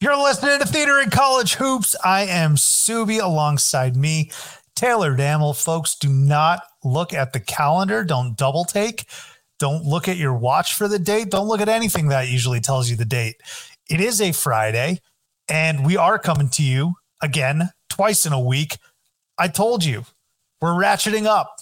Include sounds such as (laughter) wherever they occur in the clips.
You're listening to Theater in College Hoops. I am Subbi alongside me, Taylor Damel. Folks, do not look at the calendar. Don't double take. Don't look at your watch for the date. Don't look at anything that usually tells you the date. It is a Friday, and we are coming to you again twice in a week. I told you, we're ratcheting up.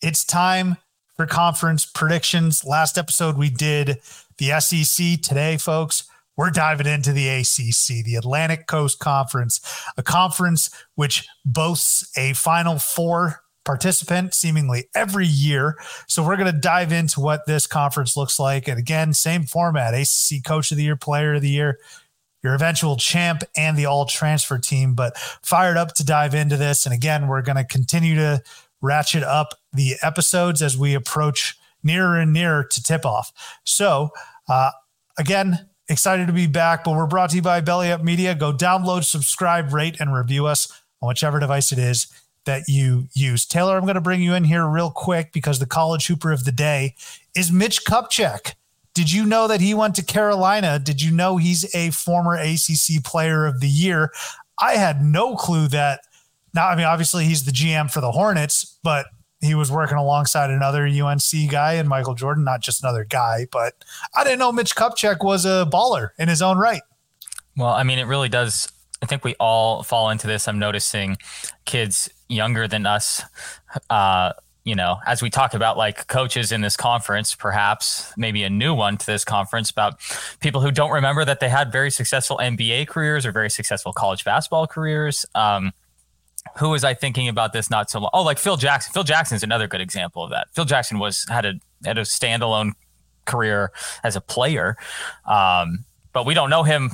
It's time for conference predictions. Last episode, we did the SEC. Today, folks, we're diving into the ACC, the Atlantic Coast Conference, a conference which boasts a Final Four participant seemingly every year. So we're going to dive into what this conference looks like. And again, same format ACC Coach of the Year, Player of the Year, your eventual champ, and the all transfer team. But fired up to dive into this. And again, we're going to continue to ratchet up the episodes as we approach nearer and nearer to tip off. So, uh, again, Excited to be back, but we're brought to you by Belly Up Media. Go download, subscribe, rate, and review us on whichever device it is that you use. Taylor, I'm going to bring you in here real quick because the college hooper of the day is Mitch Kupchak. Did you know that he went to Carolina? Did you know he's a former ACC player of the year? I had no clue that. Now, I mean, obviously he's the GM for the Hornets, but he was working alongside another UNC guy and Michael Jordan, not just another guy, but I didn't know Mitch Kupchak was a baller in his own right. Well, I mean, it really does. I think we all fall into this. I'm noticing kids younger than us, uh, you know, as we talk about like coaches in this conference, perhaps maybe a new one to this conference about people who don't remember that they had very successful NBA careers or very successful college basketball careers. Um, who was I thinking about this not so long? Oh, like Phil Jackson. Phil Jackson is another good example of that. Phil Jackson was had a had a standalone career as a player. Um, but we don't know him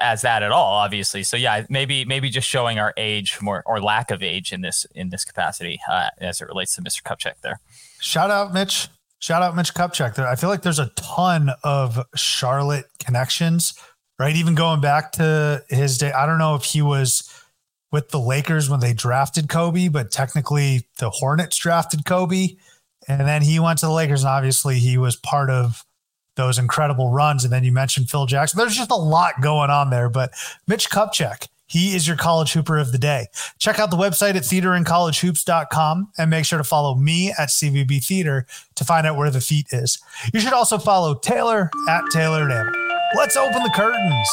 as that at all, obviously. So yeah, maybe maybe just showing our age more or lack of age in this in this capacity uh, as it relates to Mr. Kupchak there. Shout out Mitch. Shout out Mitch Kupchak. There, I feel like there's a ton of Charlotte connections, right? Even going back to his day. I don't know if he was with the Lakers when they drafted Kobe, but technically the Hornets drafted Kobe. And then he went to the Lakers, and obviously he was part of those incredible runs. And then you mentioned Phil Jackson. There's just a lot going on there. But Mitch Kupchak, he is your college hooper of the day. Check out the website at theaterandcollegehoops.com and make sure to follow me at CVB Theater to find out where the feet is. You should also follow Taylor at Taylor Dam. Let's open the curtains.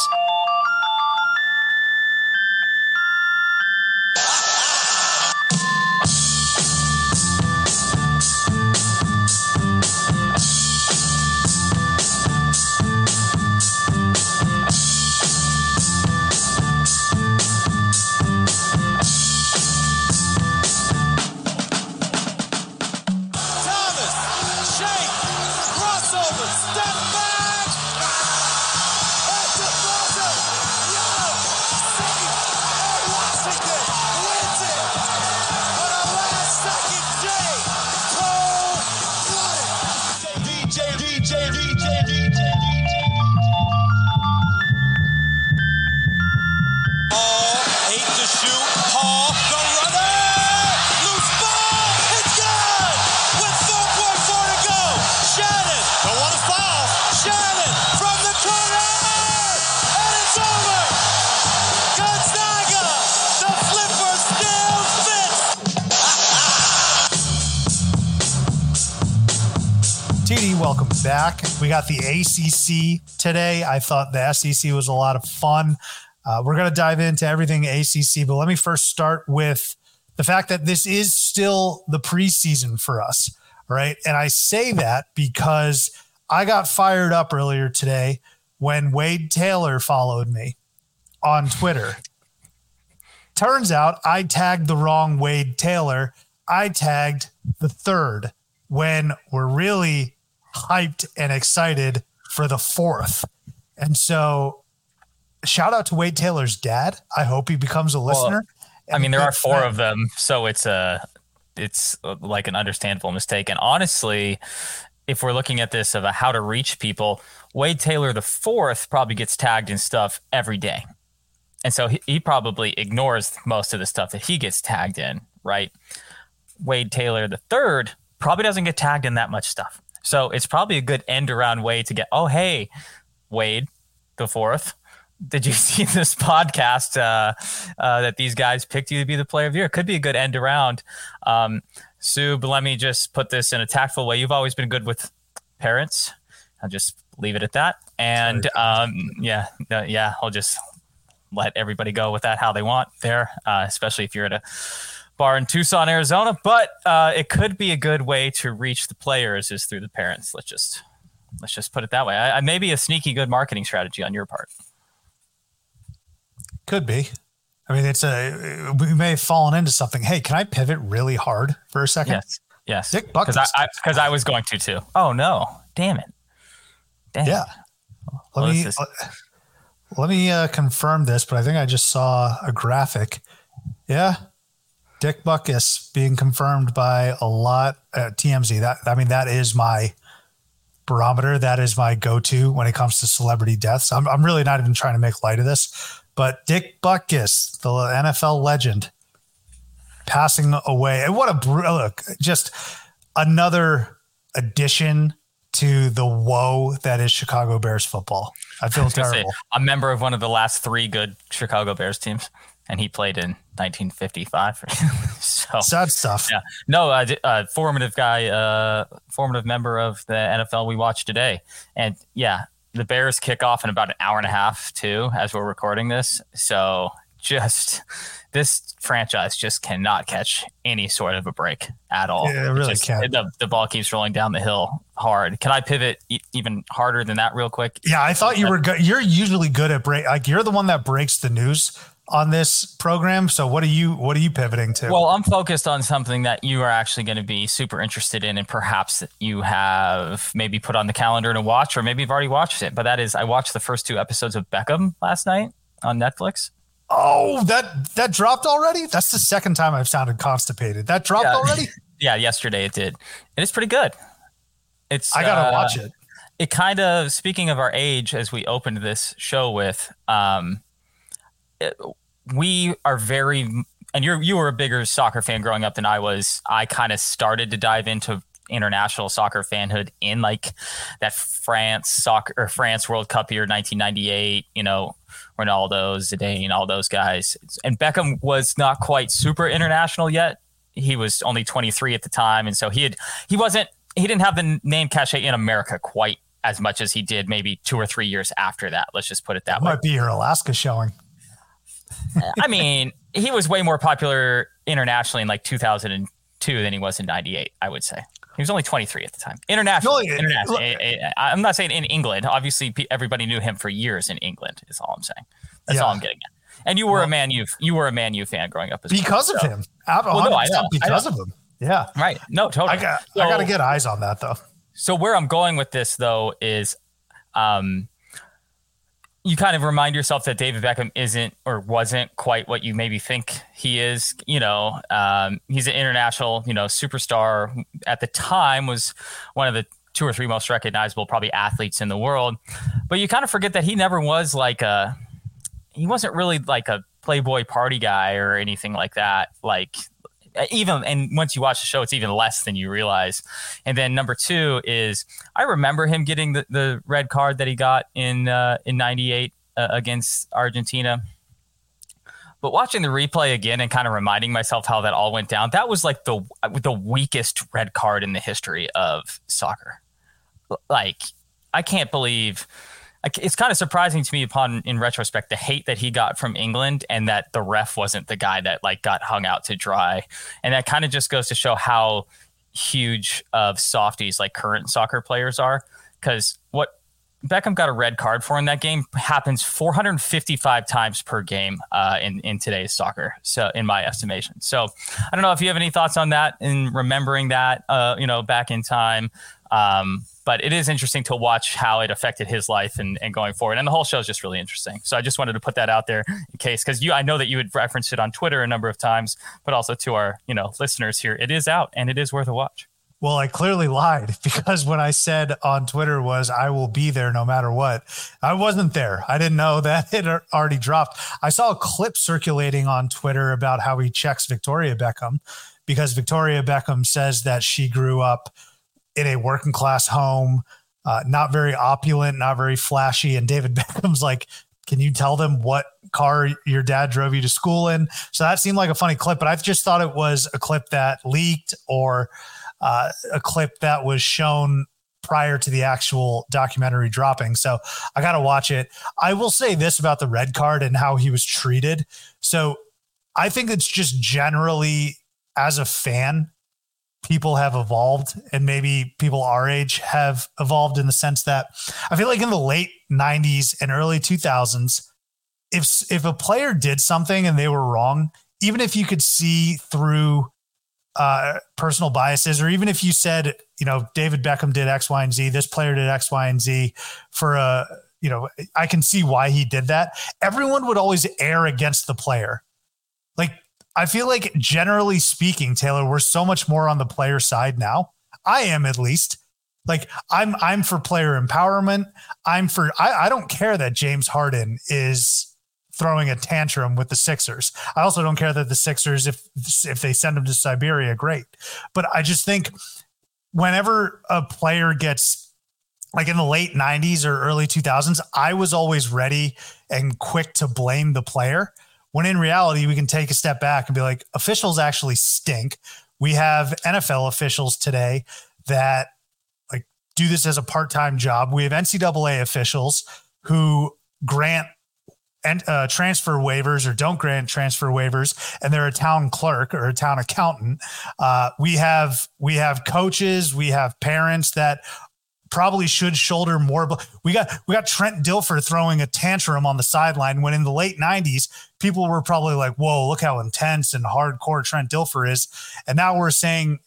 Back. We got the ACC today. I thought the SEC was a lot of fun. Uh, we're going to dive into everything ACC, but let me first start with the fact that this is still the preseason for us. Right. And I say that because I got fired up earlier today when Wade Taylor followed me on Twitter. Turns out I tagged the wrong Wade Taylor. I tagged the third when we're really hyped and excited for the fourth. And so, shout out to Wade Taylor's dad. I hope he becomes a listener. Well, I mean, there are four of them, so it's a it's uh, like an understandable mistake. And honestly, if we're looking at this of a how to reach people, Wade Taylor the fourth probably gets tagged in stuff every day. And so he, he probably ignores most of the stuff that he gets tagged in, right? Wade Taylor the third probably doesn't get tagged in that much stuff. So it's probably a good end around way to get, oh, hey, Wade the fourth, did you (laughs) see this podcast uh, uh, that these guys picked you to be the player of the year? Could be a good end around. Um, Sue, but let me just put this in a tactful way. You've always been good with parents. I'll just leave it at that. And um, yeah, uh, yeah, I'll just let everybody go with that how they want there, uh, especially if you're at a bar in Tucson, Arizona. But uh, it could be a good way to reach the players is through the parents. Let's just let's just put it that way. I, I maybe a sneaky good marketing strategy on your part. Could be. I mean, it's a we may have fallen into something. Hey, can I pivot really hard for a second? Yes. Yes. Dick Butkus. Because I, because I, I, was going to too. Oh no! Damn it! Damn. Yeah. Let me let, let me uh, confirm this, but I think I just saw a graphic. Yeah, Dick Butkus being confirmed by a lot at TMZ. That I mean, that is my barometer. That is my go-to when it comes to celebrity deaths. I'm, I'm really not even trying to make light of this, but Dick Butkus, the NFL legend, passing away. And what a look! Just another addition to the woe that is Chicago Bears football. I feel I terrible. Say, a member of one of the last three good Chicago Bears teams, and he played in 1955. (laughs) so sad stuff. Yeah, no, uh, uh, formative guy, uh, formative member of the NFL we watched today, and yeah, the Bears kick off in about an hour and a half too, as we're recording this. So just this franchise just cannot catch any sort of a break at all. Yeah, it really just, can't. The, the ball keeps rolling down the hill hard. Can I pivot e- even harder than that, real quick? Yeah, I thought you were good. You're usually good at break. Like you're the one that breaks the news on this program. So what are you what are you pivoting to? Well, I'm focused on something that you are actually going to be super interested in and perhaps you have maybe put on the calendar to watch or maybe you've already watched it. But that is I watched the first two episodes of Beckham last night on Netflix. Oh, that that dropped already? That's the second time I've sounded constipated. That dropped yeah. already? (laughs) yeah, yesterday it did. And it's pretty good. It's I gotta uh, watch it. It kind of speaking of our age as we opened this show with, um, Uh, we are very and you're you were a bigger soccer fan growing up than I was. I kind of started to dive into international soccer fanhood in like that France soccer or France World Cup year 1998, you know, Ronaldo, Zidane, all those guys. And Beckham was not quite super international yet. He was only 23 at the time and so he had he wasn't he didn't have the name cachet in America quite as much as he did maybe 2 or 3 years after that. Let's just put it that, that way. Might be your Alaska showing. I mean, he was way more popular internationally in like 2002 than he was in 98, I would say. He was only 23 at the time. International. international. Eh, eh, eh, I'm not saying in England. Obviously, everybody knew him for years in England. Is all I'm saying. That's yeah. all I'm getting at. And you were well, a Man U. You were a Man U fan growing up as because well, of so. him. Well, no, I know. Because I know. of him. Yeah. Right. No, totally. I got. So, I got to get eyes on that though. So where I'm going with this though is, um, you kind of remind yourself that David Beckham isn't or wasn't quite what you maybe think he is. You know, um, he's an international, you know, superstar. At the time, was one of the two or three most recognizable probably athletes in the world. But you kind of forget that he never was like a, he wasn't really like a playboy party guy or anything like that. Like even and once you watch the show, it's even less than you realize. And then number two is I remember him getting the, the red card that he got in uh, in '98 uh, against Argentina. But watching the replay again and kind of reminding myself how that all went down, that was like the the weakest red card in the history of soccer. Like I can't believe it's kind of surprising to me upon in retrospect the hate that he got from England and that the ref wasn't the guy that like got hung out to dry. And that kind of just goes to show how huge of softies like current soccer players are. Cause what Beckham got a red card for in that game happens 455 times per game uh, in in today's soccer. So in my estimation, so I don't know if you have any thoughts on that and remembering that uh, you know back in time. Um, but it is interesting to watch how it affected his life and, and going forward. And the whole show is just really interesting. So I just wanted to put that out there in case, because you, I know that you had referenced it on Twitter a number of times, but also to our, you know, listeners here, it is out and it is worth a watch. Well, I clearly lied (laughs) because when I said on Twitter was I will be there no matter what, I wasn't there. I didn't know (laughs) that it already dropped. I saw a clip circulating on Twitter about how he checks Victoria Beckham because Victoria Beckham says that she grew up in a working class home, uh, not very opulent, not very flashy. And David (laughs) Beckham's like, can you tell them what car your dad drove you to school in? So that seemed like a funny clip, but I just thought it was a clip that leaked or uh, a clip that was shown prior to the actual documentary dropping. So I got to watch it. I will say this about the red card and how he was treated. So I think it's just generally as a fan, people have evolved and maybe people our age have evolved in the sense that I feel like in the late 90s and early 2000s if if a player did something and they were wrong even if you could see through uh, personal biases or even if you said you know David Beckham did x y and z this player did x y and z for a you know I can see why he did that. Everyone would always err against the player. Like I feel like generally speaking, Taylor, we're so much more on the player side now. I am at least. Like I'm I'm for player empowerment. I'm for I, I don't care that James Harden is throwing a tantrum with the Sixers. I also don't care that the Sixers, if if they send him to Siberia, great. But I just think whenever a player gets like in the late 90s or early 2000s, I was always ready and quick to blame the player when in reality, we can take a step back and be like, officials actually stink. We have NFL officials today that like do this as a part-time job. We have NCAA officials who grant and uh, transfer waivers or don't grant transfer waivers, and they're a town clerk or a town accountant. Uh, we have we have coaches, we have parents that probably should shoulder more. We got we got Trent Dilfer throwing a tantrum on the sideline when in the late '90s people were probably like, "Whoa, look how intense and hardcore Trent Dilfer is," and now we're saying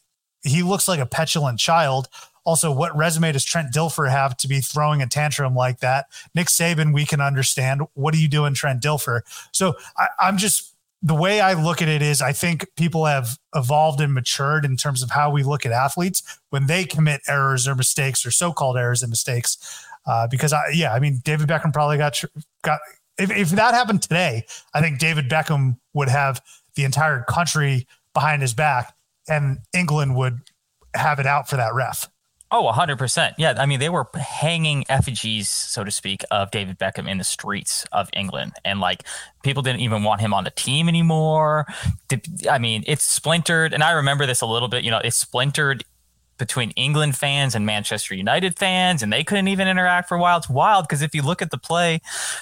he looks like a petulant child. Also, what resume does Trent Dilfer have to be throwing a tantrum like that? Nick Saban, we can understand. What are you doing, Trent Dilfer? So I, I'm just the way I look at it is I think people have evolved and matured in terms of how we look at athletes when they commit errors or mistakes or so-called errors and mistakes. Uh, because I, yeah, I mean, David Beckham probably got got if, if that happened today, I think David Beckham would have the entire country behind his back, and England would have it out for that ref. Oh, 100%. Yeah. I mean, they were hanging effigies, so to speak, of David Beckham in the streets of England. And like people didn't even want him on the team anymore. I mean, it's splintered. And I remember this a little bit, you know, it's splintered between England fans and Manchester United fans, and they couldn't even interact for a while. It's wild because if you look at the play,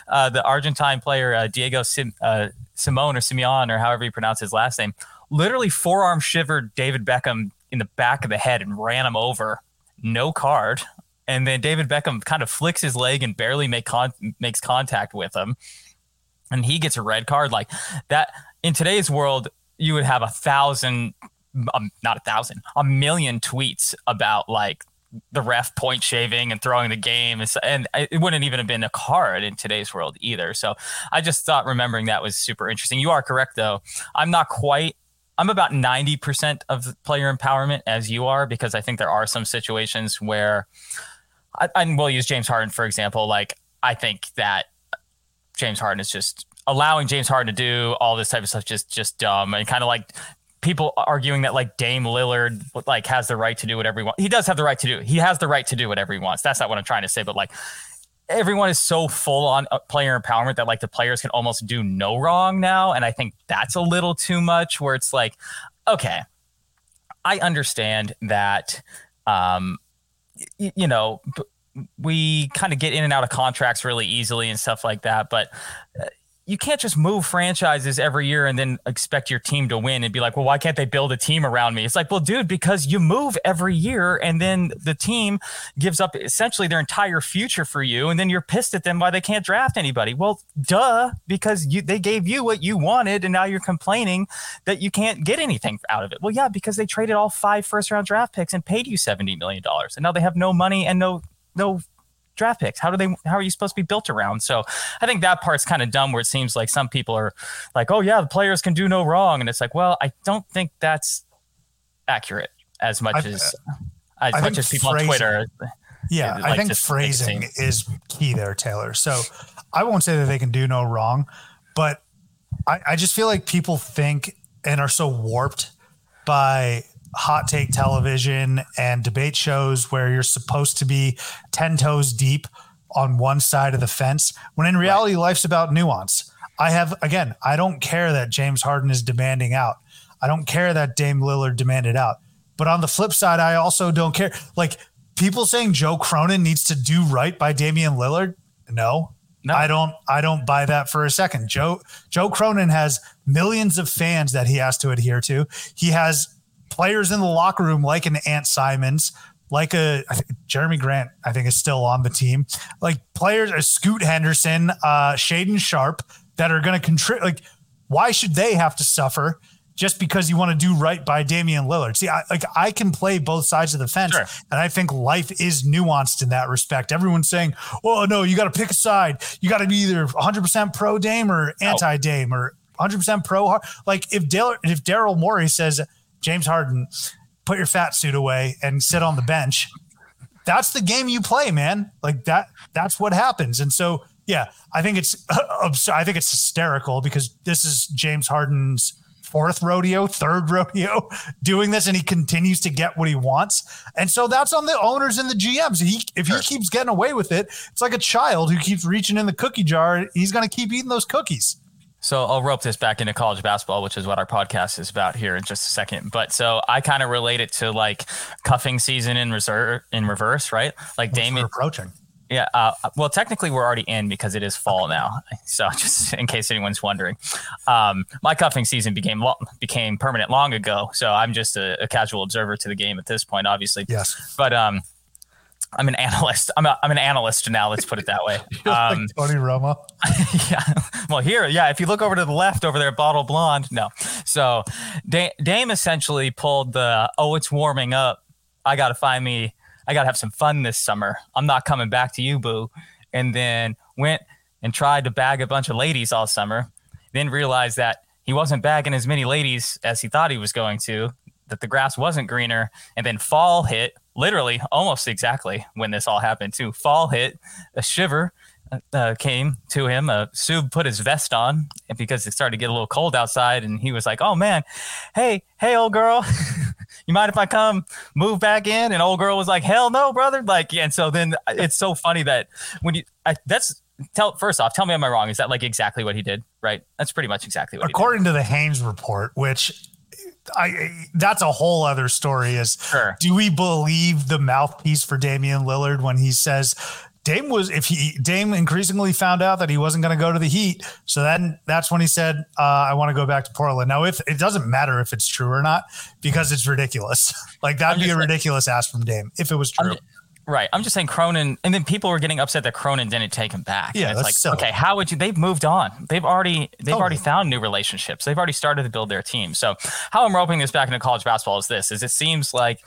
uh, the Argentine player, uh, Diego Sim- uh, Simone or Simeon, or however you pronounce his last name, literally forearm shivered David Beckham in the back of the head and ran him over no card. And then David Beckham kind of flicks his leg and barely make con- makes contact with him. And he gets a red card. Like that in today's world, you would have a thousand, um, not a thousand, a million tweets about like the ref point shaving and throwing the game. And it wouldn't even have been a card in today's world either. So I just thought remembering that was super interesting. You are correct, though. I'm not quite I'm about 90% of player empowerment as you are, because I think there are some situations where, I, and we'll use James Harden, for example. Like, I think that James Harden is just allowing James Harden to do all this type of stuff just just dumb and kind of like people arguing that like Dame Lillard like has the right to do whatever he wants. He does have the right to do. He has the right to do whatever he wants. That's not what I'm trying to say, but like everyone is so full on uh, player empowerment that like the players can almost do no wrong now and i think that's a little too much where it's like okay i understand that um y- you know b- we kind of get in and out of contracts really easily and stuff like that but uh, you can't just move franchises every year and then expect your team to win and be like, well, why can't they build a team around me? It's like, well, dude, because you move every year and then the team gives up essentially their entire future for you. And then you're pissed at them why they can't draft anybody. Well, duh, because you, they gave you what you wanted and now you're complaining that you can't get anything out of it. Well, yeah, because they traded all five first round draft picks and paid you $70 million. And now they have no money and no, no draft picks? How do they? How are you supposed to be built around? So I think that part's kind of dumb. Where it seems like some people are like, "Oh yeah, the players can do no wrong," and it's like, well, I don't think that's accurate as much I, as uh, as I much as people phrasing, on Twitter. Yeah, like I think phrasing is key there, Taylor. So I won't say that they can do no wrong, but I, I just feel like people think and are so warped by hot take television and debate shows where you're supposed to be 10 toes deep on one side of the fence when in reality right. life's about nuance. I have again, I don't care that James Harden is demanding out. I don't care that Dame Lillard demanded out. But on the flip side, I also don't care. Like people saying Joe Cronin needs to do right by Damian Lillard. No, no. I don't I don't buy that for a second. Joe Joe Cronin has millions of fans that he has to adhere to. He has players in the locker room like an Ant Simons, like a Jerami Grant, I think is still on the team, like players, a Scoot Henderson, uh, Shaedon Sharpe that are going to contribute. Like, why should they have to suffer? Just because you want to do right by Damian Lillard. See, I, like I can play both sides of the fence, sure. and I think life is nuanced in that respect. Everyone's saying, "Oh no, you got to pick a side. You got to be either 100% pro Dame or anti Dame or 100% pro." Like if Dale, if Daryl Morey says James Harden, put your fat suit away and sit on the bench. That's the game you play, man. Like that. That's what happens. And so, yeah, I think it's uh, I think it's hysterical because this is James Harden's fourth rodeo, third (laughs) rodeo doing this, and he continues to get what he wants. And so that's on the owners and the GMs. He if he keeps getting away with it, it's like a child who keeps reaching in the cookie jar. He's going to keep eating those cookies. So I'll rope this back into college basketball, which is what our podcast is about here in just a second. But so I kind of relate it to like cuffing season in reserve in reverse, right? Like Which Damian approaching. Yeah. Uh, well, technically, we're already in because it is fall now. (laughs) So, just in case anyone's wondering, um, my cuffing season became lo- became permanent long ago. So I'm just a, a, casual observer to the game at this point, obviously. Yes. But um, I'm an analyst. I'm, a, I'm an analyst now. Let's put it that way. (laughs) Um, like Tony Romo. (laughs) yeah. Well, here, yeah. If you look over to the left, over there, bottle blonde. No. So Dame essentially pulled the oh, it's warming up. I got to find me. I got to have some fun this summer. I'm not coming back to you, boo. And then went and tried to bag a bunch of ladies all summer. Then realized that he wasn't bagging as many ladies as he thought he was going to. That the grass wasn't greener. And then fall hit literally almost exactly when this all happened too. Fall hit, a shiver uh, uh came to him. Uh, Sub put his vest on because it started to get a little cold outside, and he was like, "Oh man, hey, hey, old girl, (laughs) you mind if I come move back in?" And old girl was like, "Hell no, brother!" Like, and so then uh, it's so funny that when you I, that's tell first off, tell me am I wrong? Is that like exactly what he did? Right? That's pretty much exactly what. According to the Haynes report, which I that's a whole other story. Is sure. do we believe the mouthpiece for Damian Lillard when he says Dame was if he Dame increasingly found out that he wasn't going to go to the Heat, so then that's when he said, uh, "I want to go back to Portland." Now, if it doesn't matter if it's true or not, because it's ridiculous. (laughs) like that'd be a ridiculous ask from Dame if it was true. I'm, Right. I'm just saying Cronin, and then people were getting upset that Cronin didn't take him back. Yeah, and it's like, silly. okay, how would you? They've moved on. They've already they've totally. already found new relationships. They've already started to build their team. So how I'm roping this back into college basketball is this: is it seems like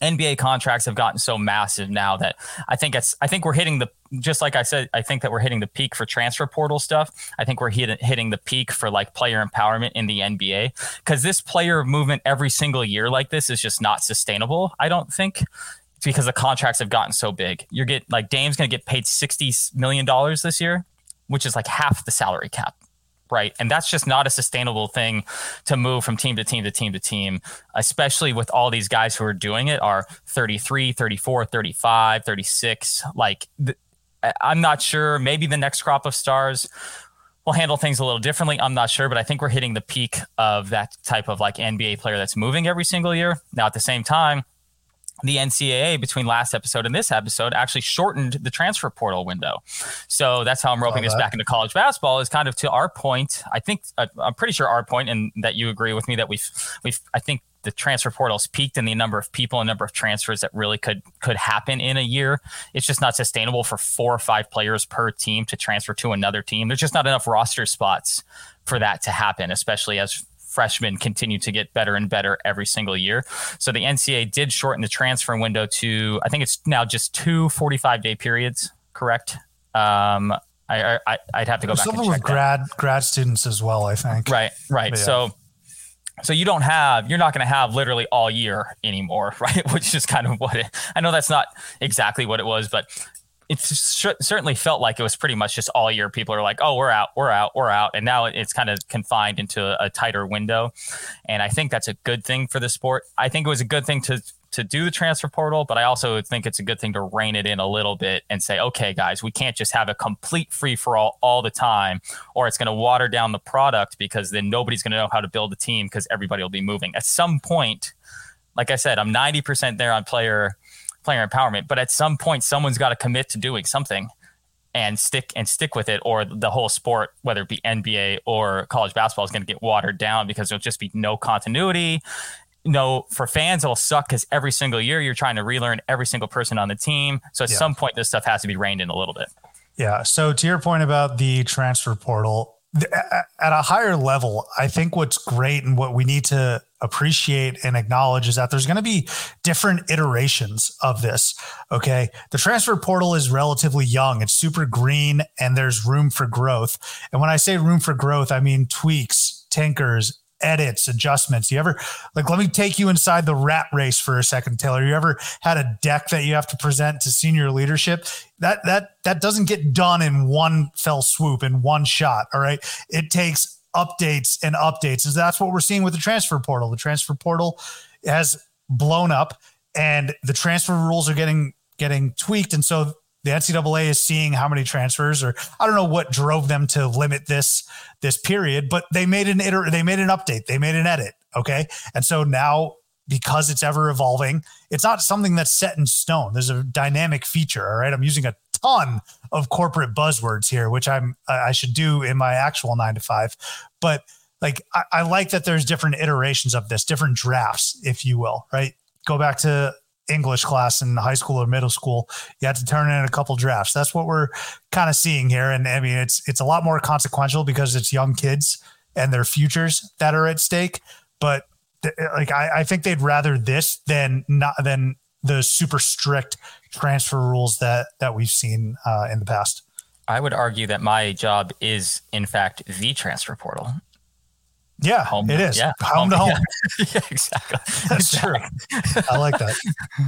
NBA contracts have gotten so massive now that I think it's I think we're hitting the just like I said I think that we're hitting the peak for transfer portal stuff. I think we're hit, hitting the peak for like player empowerment in the NBA cuz this player movement every single year like this is just not sustainable. I don't think because the contracts have gotten so big. You're get like Dame's going to get paid sixty million dollars this year, which is like half the salary cap, right? And that's just not a sustainable thing to move from team to team to team to team, especially with all these guys who are doing it are 33, 34, 35, 36. Like th- I'm not sure. Maybe the next crop of stars will handle things a little differently. I'm not sure, but I think we're hitting the peak of that type of like NBA player that's moving every single year. Now, at the same time, the NCAA between last episode and this episode actually shortened the transfer portal window. So that's how I'm roping this back into college basketball is kind of to our point. I think uh, I'm pretty sure our point and that you agree with me that we've we've I think the transfer portals peaked in the number of people and number of transfers that really could could happen in a year. It's just not sustainable for four or five players per team to transfer to another team. There's just not enough roster spots for that to happen, especially as freshmen continue to get better and better every single year. So the NCAA did shorten the transfer window to, I think it's now just two 45 day periods, correct? Um, I, I, would have to go back. Something with grad that. grad students as well, I think. Right, right. Yeah. So, so you don't have, you're not going to have literally all year anymore, (laughs) right? Which is kind of what it. I know that's not exactly what it was, but it certainly felt like it was pretty much just all year. People are like, "Oh, we're out, we're out, we're out," and now it's kind of confined into a, a, tighter window. And I think that's a good thing for the sport. I think it was a good thing to to do the transfer portal, but I also think it's a good thing to rein it in a little bit and say, "Okay, guys, we can't just have a complete free for all all the time, or it's going to water down the product because then nobody's going to know how to build a team because everybody will be moving at some point." Like I said, I'm 90% there on player player empowerment. But at some point, someone's got to commit to doing something and stick and stick with it, or the whole sport, whether it be NBA or college basketball, is going to get watered down because there'll just be no continuity. No, for fans, it'll suck because every single year you're trying to relearn every single person on the team. So at yeah. some point, this stuff has to be reined in a little bit. Yeah. So to your point about the transfer portal, at a higher level, I think what's great and what we need to appreciate and acknowledge is that there's going to be different iterations of this. Okay. The transfer portal is relatively young, it's super green, and there's room for growth. And when I say room for growth, I mean tweaks, tinkers, edits, adjustments. You ever like let me take you inside the rat race for a second, Taylor. You ever had a deck that you have to present to senior leadership? That that that doesn't get done in one fell swoop in one shot. All right. It takes updates and updates. And that's what we're seeing with the transfer portal. The transfer portal has blown up and the transfer rules are getting getting tweaked. And so the NCAA is seeing how many transfers, or I don't know what drove them to limit this this period, but they made an iter- they made an update, they made an edit. Okay. And so now because it's ever evolving. It's not something that's set in stone. There's a dynamic feature. All right. I'm using a ton of corporate buzzwords here, which I'm I should do in my actual nine to five. But like I, I like that there's different iterations of this, different drafts, if you will, right? Go back to English class in high school or middle school, you had to turn in a couple drafts. That's what we're kind of seeing here. And I mean, it's it's a lot more consequential because it's young kids and their futures that are at stake. But th- like I, I think they'd rather this than not than the super strict transfer rules that that we've seen uh, in the past. I would argue that my job is, in fact, the transfer portal. Yeah, home, it is. Yeah, home, home to home. Yeah, (laughs) yeah exactly. That's true. I like that.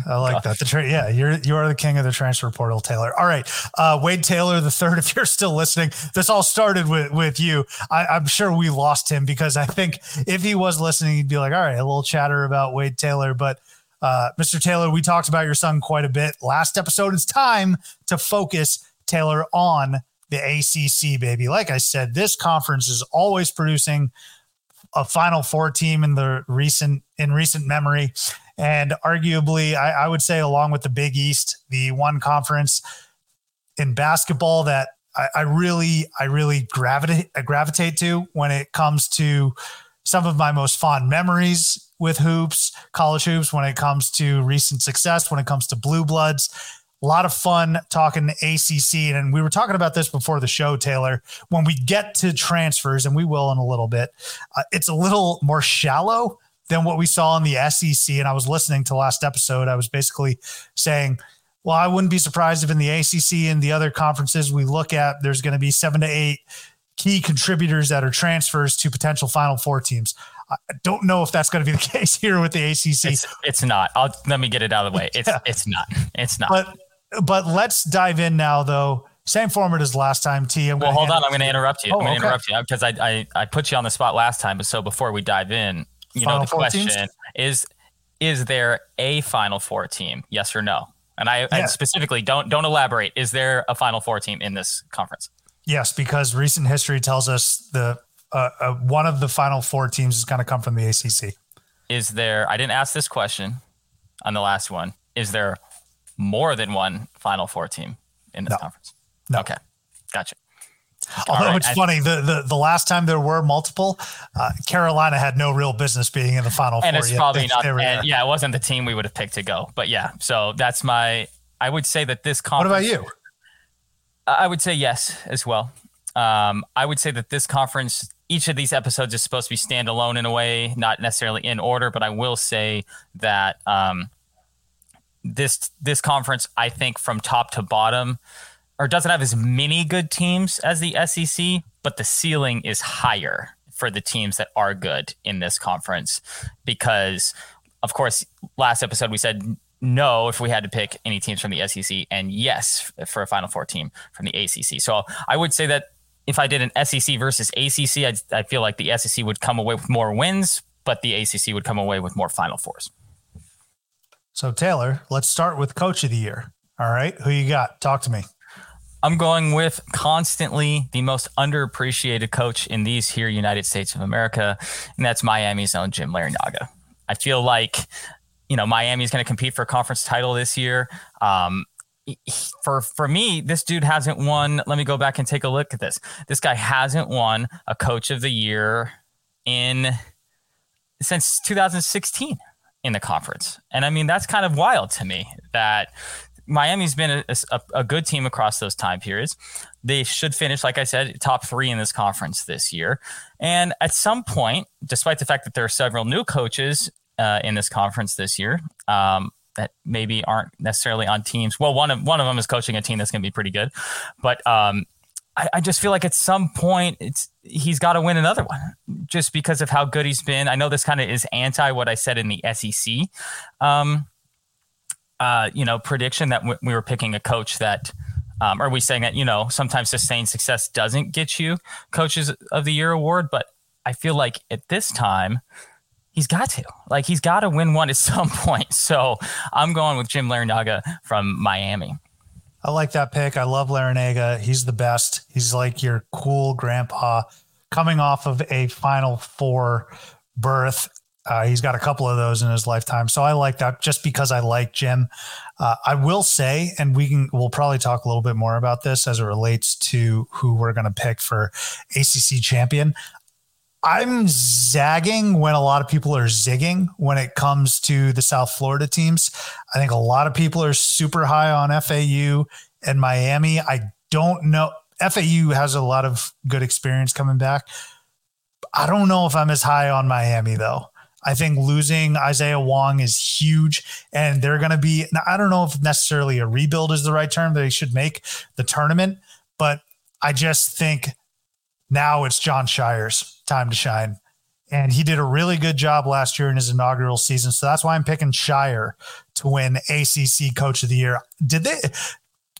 I like that. The tra- yeah, you're you are the king of the transfer portal, Taylor. All right, uh, Wade Taylor the third. (laughs) If you're still listening, this all started with with you. I, I'm sure we lost him because I think if he was listening, he'd be like, "All right, a little chatter about Wade Taylor." But uh, Mr. Taylor, we talked about your son quite a bit last episode. It's time to focus Taylor on the ACC, baby. Like I said, this conference is always producing a Final Four team in the recent in recent memory, and arguably, I, I would say, along with the Big East, the one conference in basketball that I, I really, I really gravitate gravitate to when it comes to some of my most fond memories with hoops, college hoops, when it comes to recent success, when it comes to blue bloods a lot of fun talking ACC. And we were talking about this before the show, Taylor. When we get to transfers, and we will in a little bit, uh, it's a little more shallow than what we saw in the SEC. And I was listening to last episode. I was basically saying, well, I wouldn't be surprised if in the ACC and the other conferences we look at, there's going to be seven to eight key contributors that are transfers to potential Final Four teams. I don't know if that's going to be the (laughs) case here with the ACC. It's, it's not. I'll, let me get it out of the way. It's (laughs) yeah. it's not. It's not. But but let's dive in now, though. Same format as last time, T. I'm well, hold on. I'm going to interrupt you. Oh, I'm going to okay. interrupt you because I, I, I put you on the spot last time. But so before we dive in, you Final know, the question teams? is is there a Final Four team? Yes or no? And I, yeah. I specifically don't don't elaborate. Is there a Final Four team in this conference? Yes, because recent history tells us the uh, uh, one of the Final Four teams is going to come from the ACC. Is there? I didn't ask this question. on the last one. Is there more than one Final Four team in this No. conference? No. Okay, gotcha. Although right, it's I- funny, the, the the last time there were multiple, uh, Carolina had no real business being in the final and four. it's yet. probably They- not. they and yeah, it wasn't the team we would have picked to go. But yeah, so that's my. I would say that this conference. What about you? I would say yes as well. Um, I would say that this conference, each of these episodes is supposed to be standalone in a way, not necessarily in order. But I will say that um, this this conference, I think, from top to bottom, or doesn't have as many good teams as the SEC, but the ceiling is higher for the teams that are good in this conference because, of course, last episode we said no if we had to pick any teams from the SEC, and yes for a Final Four team from the ACC. So I would say that if I did an SEC versus ACC, I feel like the SEC would come away with more wins, but the ACC would come away with more Final Fours. So Taylor, let's start with Coach of the Year. All right, who you got? Talk to me. I'm going with constantly the most underappreciated coach in these here United States of America, and that's Miami's own Jim Larrañaga. I feel like, you know, Miami's going to compete for a conference title this year. Um, for for me, this dude hasn't won. Let me go back and take a look at this. This guy hasn't won a Coach of the Year in since 2016 in the conference, and I mean that's kind of wild to me that Miami's been a, a, a good team across those time periods. They should finish, like I said, top three in this conference this year. And at some point, despite the fact that there are several new coaches uh, in this conference this year um, that maybe aren't necessarily on teams, well, one of one of them is coaching a team that's going to be pretty good, but um, I, I just feel like at some point it's he's got to win another one just because of how good he's been. I know this kind of is anti what I said in the SEC. Um, uh, you know, prediction that w- we were picking a coach that, um, are we saying that, you know, sometimes sustained success doesn't get you coaches of the year award, but I feel like at this time, he's got to like, he's got to win one at (laughs) some point. So I'm going with Jim Larrañaga from Miami. I like that pick. I love Larrañaga. He's the best. He's like your cool grandpa coming off of a Final Four berth. Uh, he's got a couple of those in his lifetime. So I like that just because I like Jim. Uh, I will say, and we can, we'll probably talk a little bit more about this as it relates to who we're going to pick for ACC champion. I'm zagging when a lot of people are zigging when it comes to the South Florida teams. I think a lot of people are super high on FAU and Miami. I don't know. FAU has a lot of good experience coming back. I don't know if I'm as high on Miami though. I think losing Isaiah Wong is huge, and they're going to be. I don't know if necessarily a rebuild is the right term. They should make the tournament, but I just think now it's Jon Scheyer's time to shine. And he did a really good job last year in his inaugural season. So that's why I'm picking Scheyer to win ACC Coach of the Year. Did they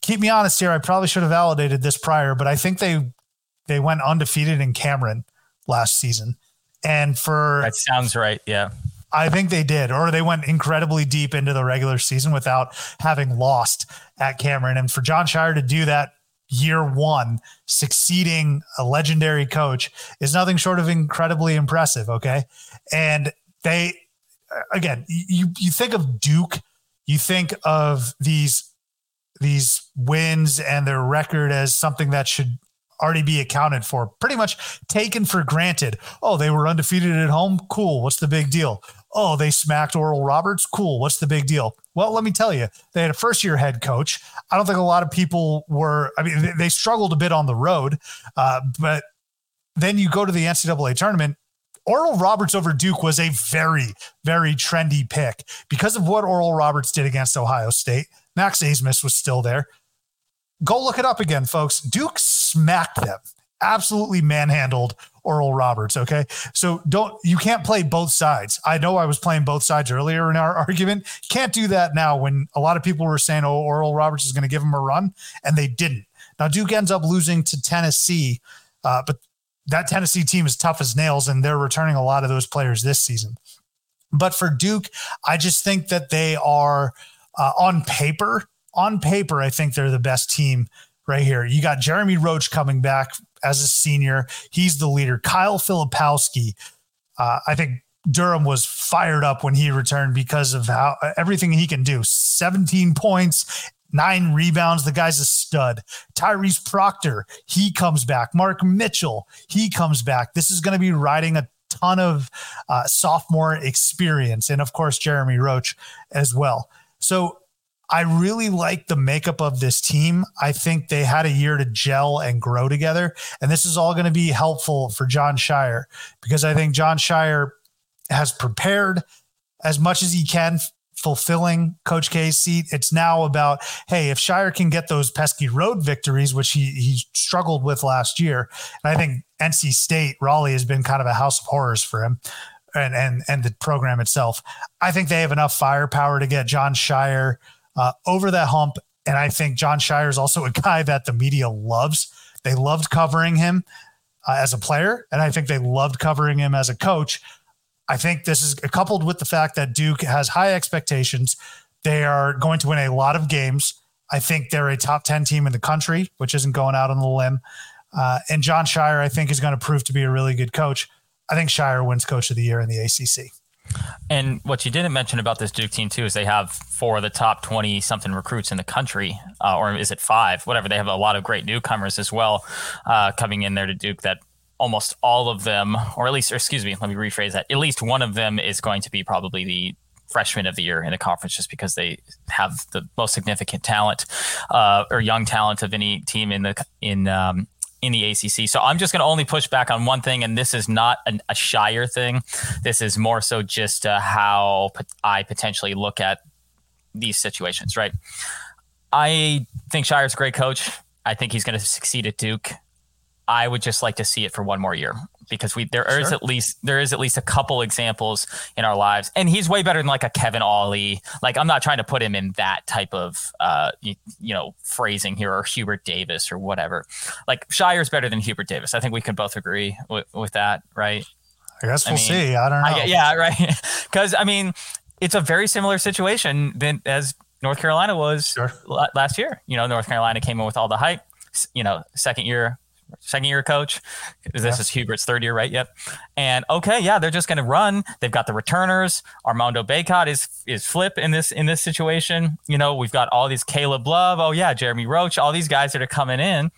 keep me honest here? I probably should have validated this prior, but I think they they went undefeated in Cameron last season. And for That sounds right. Yeah. I think they did, or they went incredibly deep into the regular season without having lost at Cameron. And for Jon Scheyer to do that year one, succeeding a legendary coach, is nothing short of incredibly impressive. Okay. And they, again, you, you think of Duke, you think of these, these wins and their record as something that should already be accounted for, pretty much taken for granted. Oh, they were undefeated at home. Cool. What's the big deal? Oh, they smacked Oral Roberts. Cool. What's the big deal? Well, let me tell you, they had a first year head coach. I don't think a lot of people were, I mean, they, struggled a bit on the road, uh, but then you go to the NCAA tournament. Oral Roberts over Duke was a very, very trendy pick because of what Oral Roberts did against Ohio State. Max Abmas was still there go look it up again, folks. Duke smacked them, absolutely manhandled Oral Roberts. Okay. So don't, you can't play both sides. I know I was playing both sides earlier in our (laughs) argument. Can't do that now when a lot of people were saying, oh, Oral Roberts is going to give him a run, and they didn't. Now, Duke ends up losing to Tennessee, uh, but that Tennessee team is tough as nails, and they're returning a lot of those players this season. But for Duke, I just think that they are uh, on paper, on paper, I think they're the best team right here. You got Jeremy Roach coming back as a senior. He's the leader. Kyle Filipowski, uh, I think Durham was fired up when he returned because of how everything he can do 17 points, nine rebounds. The guy's a stud. Tyrese Proctor, he comes back. Mark Mitchell, he comes back. This is going to be riding a ton of uh, sophomore experience. And of course, Jeremy Roach as well. So I really like the makeup of this team. I think they had a year to gel and grow together. And this is all going to be helpful for Jon Scheyer because I think Jon Scheyer has prepared as much as he can fulfilling Coach K's seat. It's now about, hey, if Scheyer can get those pesky road victories, which he he struggled with last year, and I think NC State Raleigh has been kind of a house of horrors for him. And, and and the program itself, I think they have enough firepower to get Jon Scheyer uh, over that hump. And I think Jon Scheyer is also a guy that the media loves. They loved covering him uh, as a player, and I think they loved covering him as a coach. I think this is coupled with the fact that Duke has high expectations. They are going to win a lot of games. I think they're a top 10 team in the country, which isn't going out on the limb. Uh, and Jon Scheyer, I think, is going to prove to be a really good coach. I think Scheyer wins coach of the year in the ACC. And what you didn't mention about this Duke team too is they have four of the top twenty something recruits in the country, uh, or is it five? Whatever. They have a lot of great newcomers as well uh, coming in there to Duke that almost all of them, or at least, or excuse me, let me rephrase that. At least one of them is going to be probably the freshman of the year in the conference just because they have the most significant talent uh, or young talent of any team in the in um, in the ACC. So I'm just going to only push back on one thing, and this is not an, a Scheyer thing. This is more so just uh, how I potentially look at these situations. Right. I think Scheyer's a great coach. I think he's going to succeed at Duke. I would just like to see it for one more year because we there sure. is at least there is at least a couple examples in our lives, and he's way better than like a Kevin Ollie. Like I'm not trying to put him in that type of uh you, you know phrasing here or Hubert Davis or whatever. Like Scheyer's better than Hubert Davis. I think we can both agree with, with that, right? I guess we'll I mean, see. I don't know. I, yeah, (laughs) right. Because I mean, it's a very similar situation than as North Carolina was sure. last year. You know, North Carolina came in with all the hype. You know, second year second year coach. This yeah. is Hubert's third year, right? Yep. And okay, yeah, they're just going to run. They've got the returners. Armando Bacot is is flip in this in this situation. You know, we've got all these Caleb Love. Oh yeah, Jeremy Roach. All these guys that are coming in.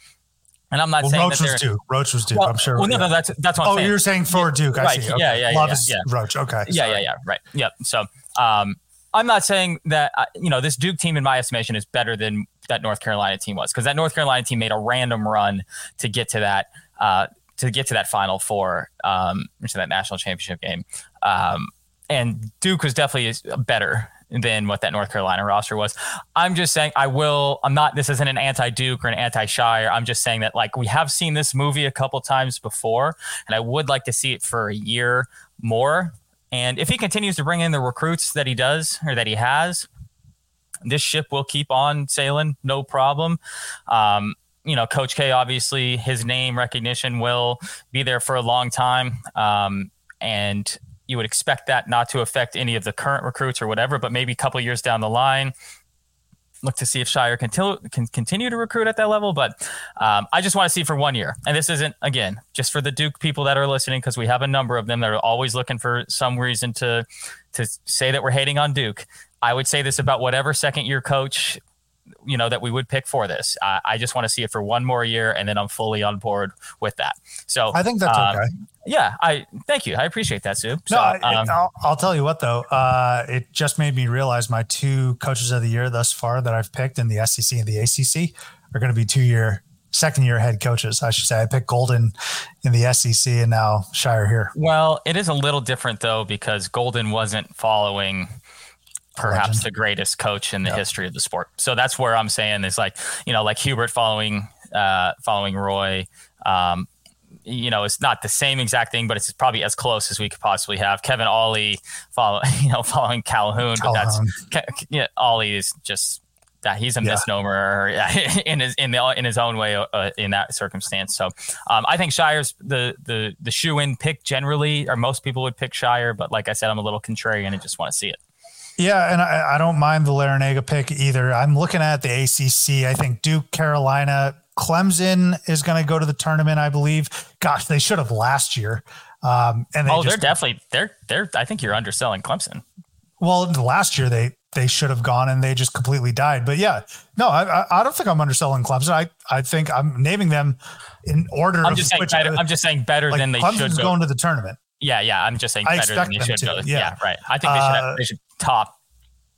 And I'm not well, saying Roach that was Duke. Roach was Duke. Well, I'm sure. Well, no, no, that's that's what. I'm oh, saying. you're saying for Duke. I right. see. Okay. Yeah, yeah, yeah. Love yeah, is yeah. Roach. Okay. Yeah, yeah, yeah. Right. Yep. So, um, I'm not saying that uh, you know this Duke team, in my estimation, is better than that North Carolina team was because that North Carolina team made a random run to get to that uh, to get to that Final Four, um, to that national championship game. Um, and Duke was definitely better than what that North Carolina roster was. I'm just saying, I will. I'm not. This isn't an anti-Duke or an anti-Scheyer. I'm just saying that like we have seen this movie a couple times before, and I would like to see it for a year more. And if he continues to bring in the recruits that he does or that he has, this ship will keep on sailing, no problem. Um, you know, Coach K, obviously, his name recognition will be there for a long time. Um, and you would expect that not to affect any of the current recruits or whatever, but maybe a couple years down the line, look to see if Scheyer can, can continue to recruit at that level. But um, I just want to see for one year. And this isn't, again, just for the Duke people that are listening, because we have a number of them that are always looking for some reason to, to say that we're hating on Duke. I would say this about whatever second year coach you know that we would pick for this. Uh, I just want to see it for one more year, and then I'm fully on board with that. So I think that's um, okay. Yeah, I thank you. I appreciate that, Sue. So, no, I, um, I'll, I'll, tell you what though. Uh, it just made me realize my two coaches of the year thus far that I've picked in the SEC and the ACC are going to be two year second year head coaches, I should say. I picked Golden in the SEC and now Scheyer here. Well, it is a little different though because Golden wasn't following perhaps Legend. the greatest coach in the yep. history of the sport. So that's where I'm saying is like, you know, like Hubert following uh, following Roy. Um, you know, it's not the same exact thing, but it's probably as close as we could possibly have. Kevin Ollie follow, (laughs) you know, following Calhoun, Calhoun. but that's yeah, Ollie is just that he's a yeah. misnomer (laughs) in his in the in his own way uh, in that circumstance. So um, I think Scheyer's the the the shoe in pick generally, or most people would pick Scheyer, but like I said, I'm a little contrarian and just want to see it. Yeah, and I, I, don't mind the Larrañaga pick either. I'm looking at the ACC. I think Duke, Carolina, Clemson is going to go to the tournament, I believe. Gosh, they should have last year. Um, and they oh, just, they're definitely they're they're. I think you're underselling Clemson. well, last year they they should have gone and they just completely died. But yeah, no, I I, don't think I'm underselling Clemson. I I think I'm naming them in order. I'm of just saying better. I'm just saying better like than they Clemson's should go. going to the tournament. yeah, yeah. I'm just saying I better than they should to, go. yeah. Yeah. right. I think they should. Uh, Have, they should top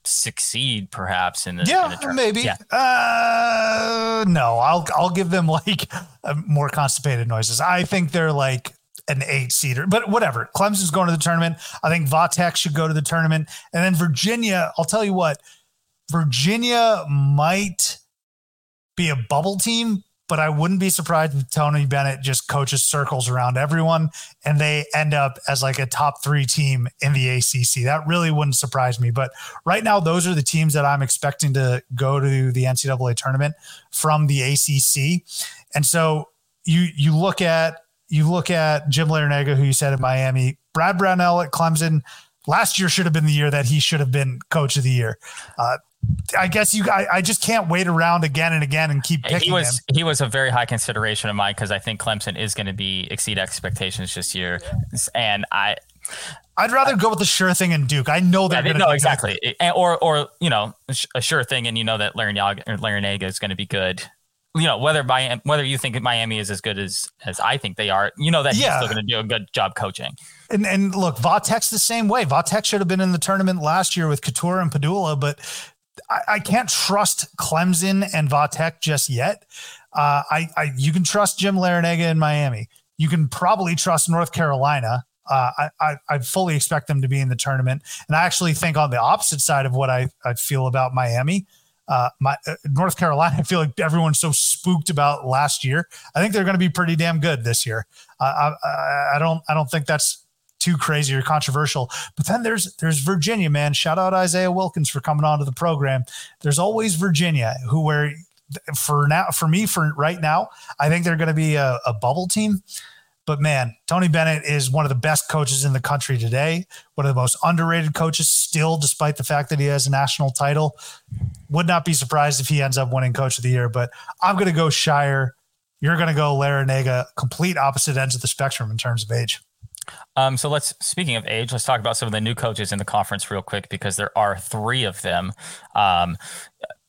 succeed perhaps in the in the Yeah, tournament. maybe. Yeah. Uh, no, I'll I'll give them (laughs) like uh, more constipated noises. I think they're like an eight seater, but whatever. Clemson's going to the tournament. I think Va Tech should go to the tournament, and then Virginia. I'll tell you what, Virginia might be a bubble team, but I wouldn't be surprised if Tony Bennett just coaches circles around everyone and they end up as like a top three team in the ACC. That really wouldn't surprise me. But right now, those are the teams that I'm expecting to go to the NCAA tournament from the ACC. And so you you look at you look at Jim Larrañaga, who you said at Miami, Brad Brownell at Clemson. Last year should have been the year that he should have been coach of the year. Uh, I guess you. I, I just can't wait around again and again and keep picking He was him. he was a very high consideration of mine because I think Clemson is going to be exceed expectations this year, and I I'd rather go with the sure thing and Duke. I know they're they- going to no, exactly. And- Or, or you know, a sure thing, and you know that Larrañaga, is going to be good. You know, whether Miami, whether you think Miami is as good as as I think they are, you know that he's Yeah. still going to do a good job coaching. And and look, Va Tech's the same way. Va Tech should have been in the tournament last year with Cattoor and Pedulla, but I, I can't trust Clemson and Va Tech just yet. Uh, I, I you can trust Jim Larrañaga in Miami. You can probably trust North Carolina. Uh, I, I I fully expect them to be in the tournament, and I actually think on the opposite side of what I, I feel about Miami, uh, my uh, North Carolina. (laughs) I feel like everyone's so spooked about last year. I think they're going to be pretty damn good this year. Uh, I, I I don't I don't think that's too crazy or controversial. But then there's there's Virginia, man. Shout out Isaiah Wilkins for coming onto the program. There's always Virginia, who where for now for me for right now, I think they're going to be a, a bubble team. But man, Tony Bennett is one of the best coaches in the country today. One of the most underrated coaches still, despite the fact that he has a national title. Would not be surprised if he ends up winning Coach of the Year. But I'm going to go Scheyer. You're going to go Larrañaga. Complete opposite ends of the spectrum in terms of age. Um, so let's speaking of age, let's talk about some of the new coaches in the conference real quick because there are three of them. Um,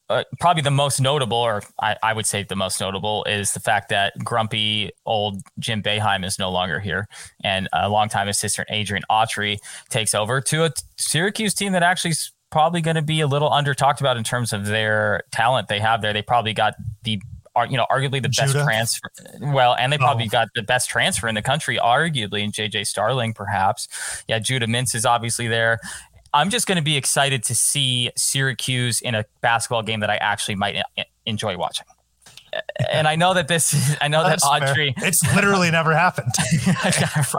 uh, probably the most notable, or I, I would say the most notable, is the fact that grumpy old Jim Boeheim is no longer here, and a longtime assistant Adrian Autry takes over to a Syracuse team that actually is probably going to be a little under talked about in terms of their talent they have there. They probably got the are you know arguably the best Judah? transfer well and they oh. probably Oh. got the best transfer in the country arguably in jj starling perhaps yeah judah mintz is obviously there i'm just going to be excited to see syracuse in a basketball game that i actually might e- enjoy watching and i know that this is i know that fair. audrey It's literally (laughs) never happened, (laughs)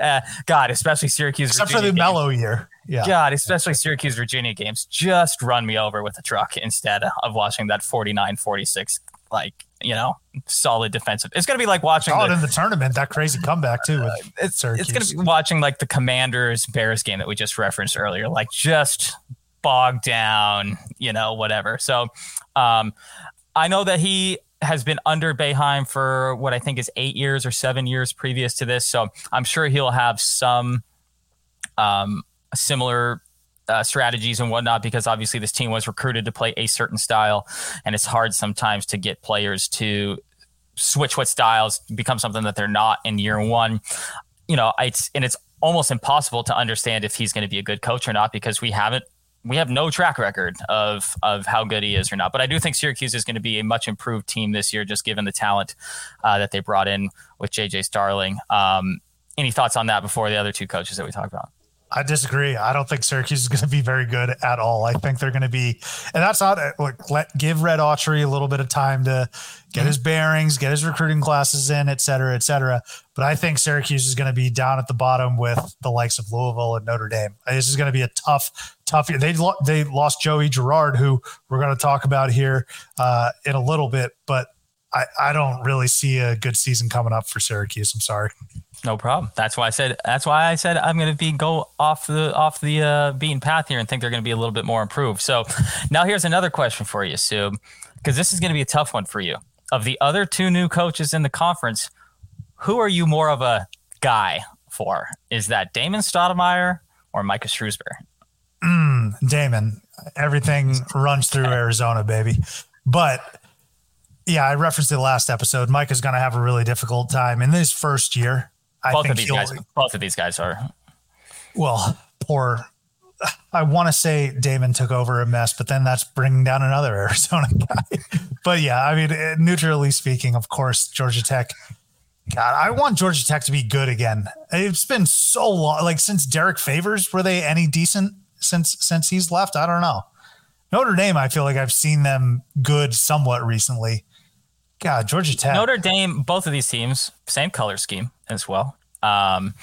uh, god especially syracuse except for the game. mellow year. Yeah. God, especially Syracuse Virginia games, just run me over with a truck instead of watching that 49 46, like, you know, solid defensive. It's going to be like watching it the, in the tournament. That crazy comeback too. (laughs) It's, Syracuse. it's going to be watching like the Commanders Bears game that we just referenced earlier, like just bogged down, you know, whatever. So, um, I know that he has been under Boeheim for what I think is eight years or seven years previous to this. So I'm sure he'll have some um, similar uh, strategies and whatnot because obviously this team was recruited to play a certain style, and it's hard sometimes to get players to switch what styles become something that they're not in year one. You know, it's and it's almost impossible to understand if he's going to be a good coach or not because we haven't we have no track record of of how good he is or not. But I do think Syracuse is going to be a much improved team this year, just given the talent uh, that they brought in with JJ Starling. Um, any thoughts on that before the other two coaches that we talked about? I disagree. I don't think Syracuse is going to be very good at all. I think they're going to be, and that's not uh, like let give Red Autry a little bit of time to get mm-hmm. his bearings, get his recruiting classes in, et cetera, et cetera. But I think Syracuse is going to be down at the bottom with the likes of Louisville and Notre Dame. Uh, this is going to be a tough, tough year. They lo- they lost Joey Girard, who we're going to talk about here uh, in a little bit, but. I, I don't really see a good season coming up for Syracuse. I'm sorry. No problem. That's why I said. That's why I said I'm going to be go off the off the uh, beaten path here and think they're going to be a little bit more improved. So now here's another question for you, Sue, because this is going to be a tough one for you. Of the other two new coaches in the conference, who are you more of a guy for? Is that Damon Stoudemire or Micah Shrewsbury? Mm, Damon, everything runs through Arizona, baby. But yeah, I referenced it last episode. Mike is going to have a really difficult time in this first year. Both of these guys, both of these guys are. Well, poor. I want to say Damon took over a mess, but then that's bringing down another (laughs) Arizona guy. but yeah, I mean, eh, neutrally speaking, of course, Georgia Tech. God, I want Georgia Tech to be good again. It's been so long, like since Derrick Favors, were they any decent since since he's left? I don't know. Notre Dame, I feel like I've seen them good somewhat recently. God, Georgia Tech. Notre Dame, both of these teams, same color scheme as well. Um,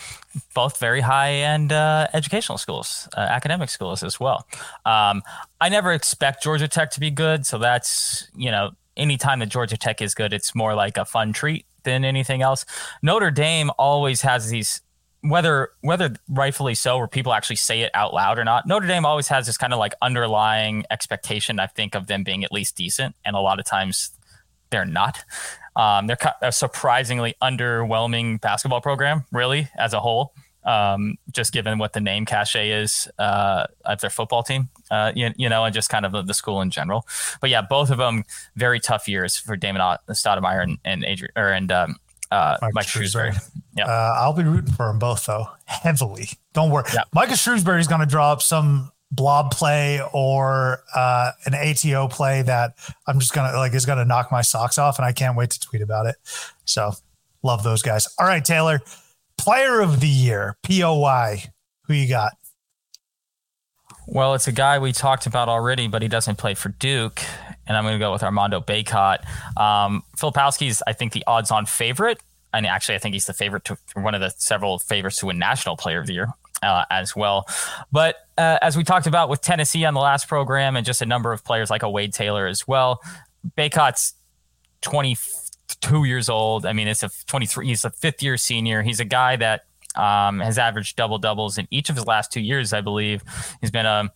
both very high end uh, educational schools, uh, academic schools as well. Um, I never expect Georgia Tech to be good. So that's, you know, anytime that Georgia Tech is good, it's more like a fun treat than anything else. Notre Dame always has these whether whether rightfully so or people actually say it out loud or not notre dame always has this kind of like underlying expectation i think of them being at least decent and a lot of times they're not. Um, they're a surprisingly underwhelming basketball program, really, as a whole. Um, just given what the name cachet is uh, of their football team, uh, you, you, know, and just kind of the school in general. But yeah, both of them very tough years for Damon Stoudemire and, and Adrian or and um, uh, Mike, Mike Shrewsbury. Shrewsbury. Yeah, uh, I'll be rooting for them both though, (laughs) heavily. Don't worry, yeah. Micah Shrewsbury is going to draw up some blob play or uh, an ATO play that I'm just gonna like is gonna knock my socks off, and I can't wait to tweet about it. So love those guys. All right, Taylor, Player of the Year, POY. Who you got? Well, it's a guy we talked about already, but he doesn't play for Duke, and I'm going to go with Armando Bacot. Um, Filipowski's, I think, the odds-on favorite, and actually, I think he's the favorite to one of the several favorites to win National Player of the Year uh, as well. But uh, as we talked about with Tennessee on the last program, and just a number of players like a Wade Taylor as well, Bacot's 22 years old. I mean, it's a 23. He's a fifth year senior. He's a guy that um, has averaged double doubles in each of his last two years, I believe. He's been a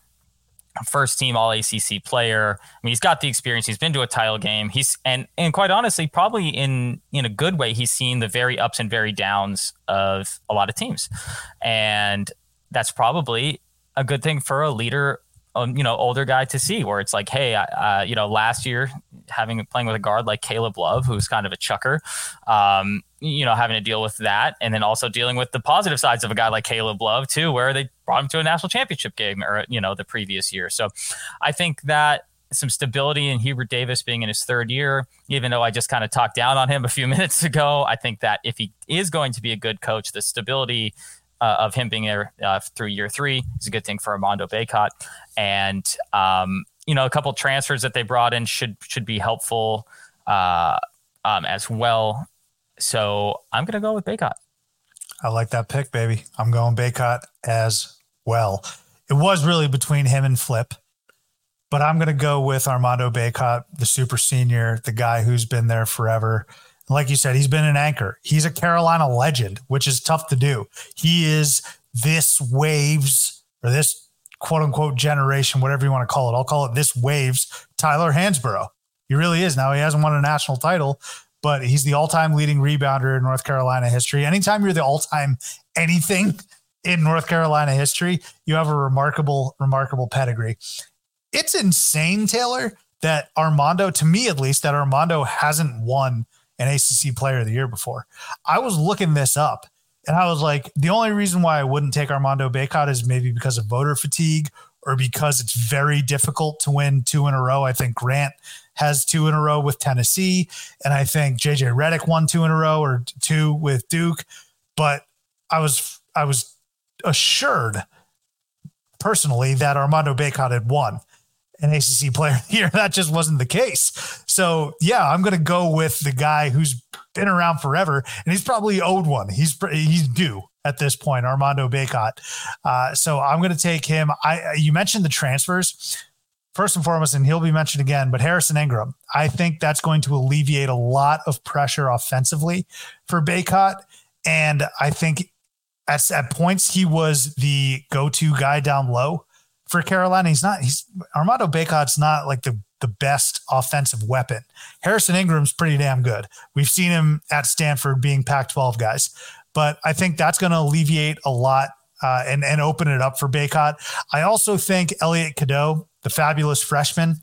first team all ACC player. I mean, he's got the experience. He's been to a title game. He's and and quite honestly, probably in in a good way, he's seen the very ups and very downs of a lot of teams, and that's probably a good thing for a leader um, you know, older guy to see where it's like, hey, uh, you know, last year having playing with a guard like Caleb Love, who's kind of a chucker, um, you know, having to deal with that, and then also dealing with the positive sides of a guy like Caleb Love too, where they brought him to a national championship game or you know the previous year. So, I think that some stability in Hubert Davis being in his third year, even though I just kind of talked down on him a few (laughs) minutes ago. I think that if he is going to be a good coach, the stability uh, of him being there uh, through year three is a good thing for Armando Bacot. And, um, you know, a couple transfers that they brought in should should be helpful uh, um, as well. So I'm going to go with Bacot. I like that pick, baby. I'm going Bacot as well. It was really between him and Flip, but I'm going to go with Armando Bacot, the super senior, the guy who's been there forever like you said, he's been an anchor. He's a Carolina legend, which is tough to do. He is this waves or this quote unquote generation, whatever you want to call it. I'll call it this waves Tyler Hansbrough. He really is. Now he hasn't won a national title, but he's the all-time leading rebounder in North Carolina history. Anytime you're the all-time anything in North Carolina history, you have a remarkable, remarkable pedigree. It's insane, Taylor, that Armando, to me at least, that Armando hasn't won an ACC player of the year before. I was looking this up and I was like, the only reason why I wouldn't take Armando Bacot is maybe because of voter fatigue or because it's very difficult to win two in a row. I think Grant has two in a row with Tennessee, and I think JJ Redick won two in a row or two with Duke. But I was I was assured personally that Armando Bacot had won an ACC player here. (laughs) That just wasn't the case. So yeah, I'm going to go with the guy who's been around forever, and he's probably owed one. He's he's due at this point, Armando Bacot. Uh, so I'm going to take him. I you mentioned the transfers first and foremost, and he'll be mentioned again. But Harrison Ingram, I think that's going to alleviate a lot of pressure offensively for Bacot, and I think at, at points he was the go-to guy down low for Carolina. He's not. He's Armando Bacot's not like the the best offensive weapon. Harrison Ingram's pretty damn good. We've seen him at Stanford being Pac-12 guys, but I think that's going to alleviate a lot uh, and and open it up for Bacot. I also think Elliot Cadeau, the fabulous freshman,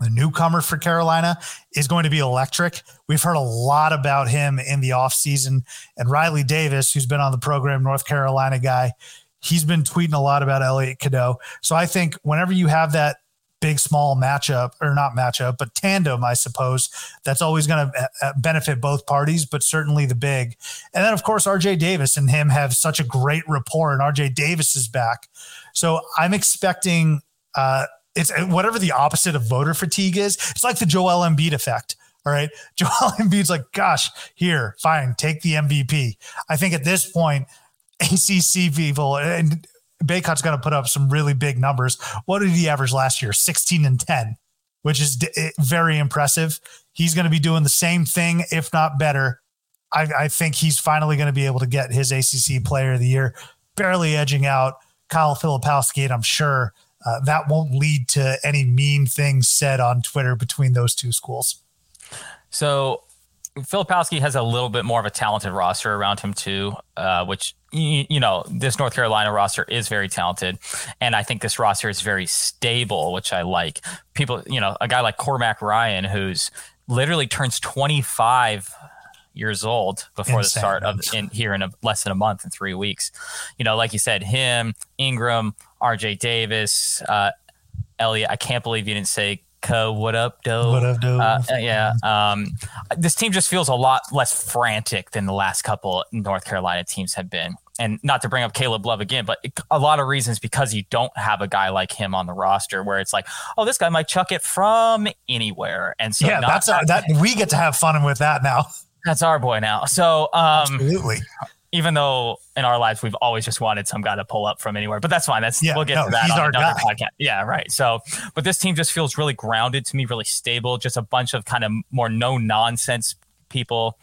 the newcomer for Carolina, is going to be electric. We've heard a lot about him in the offseason. And Riley Davis, who's been on the program, North Carolina guy, he's been tweeting a lot about Elliot Cadeau. So I think whenever you have that big small matchup or not matchup but tandem i suppose that's always going to uh, uh, benefit both parties but certainly the big. And then of course rj davis and him have such a great rapport and rj davis is back. So i'm expecting uh it's uh, whatever the opposite of voter fatigue is it's like the joel embiid effect all right? (laughs) Joel embiid's like gosh here fine take the mvp i think at this point ACC people and Bacot's going to put up some really big numbers. What did he average last year? 16 and 10, which is very impressive. He's going to be doing the same thing, if not better. I, I think he's finally going to be able to get his ACC Player of the Year, barely edging out Kyle Filipowski, and I'm sure uh, that won't lead to any mean things said on Twitter between those two schools. So Filipowski has a little bit more of a talented roster around him too, uh, which you, you, know this North Carolina roster is very talented, and I think this roster is very stable, which I like. People, you know, a guy like Cormac Ryan, who's literally turns 25 years old before Insane. the start of in here in a, less than a month in three weeks. You know, like you said, him, Ingram, R.J. Davis, uh, Elliot. I can't believe you didn't say Co, what up, Doe? What up, Doe? Uh, yeah. Um, this team just feels a lot less frantic than the last couple North Carolina teams have been. And not to bring up Caleb Love again, but a lot of reasons because you don't have a guy like him on the roster where it's like, oh, this guy might chuck it from anywhere. And so, yeah, that's our, that we get to have fun with that now. That's our boy now. So, um, absolutely even though in our lives we've always just wanted some guy to pull up from anywhere, but that's fine. That's yeah, we'll get no, to that on another guy. podcast. Yeah, right. So, but this team just feels really grounded to me, really stable. Just a bunch of kind of more no nonsense people.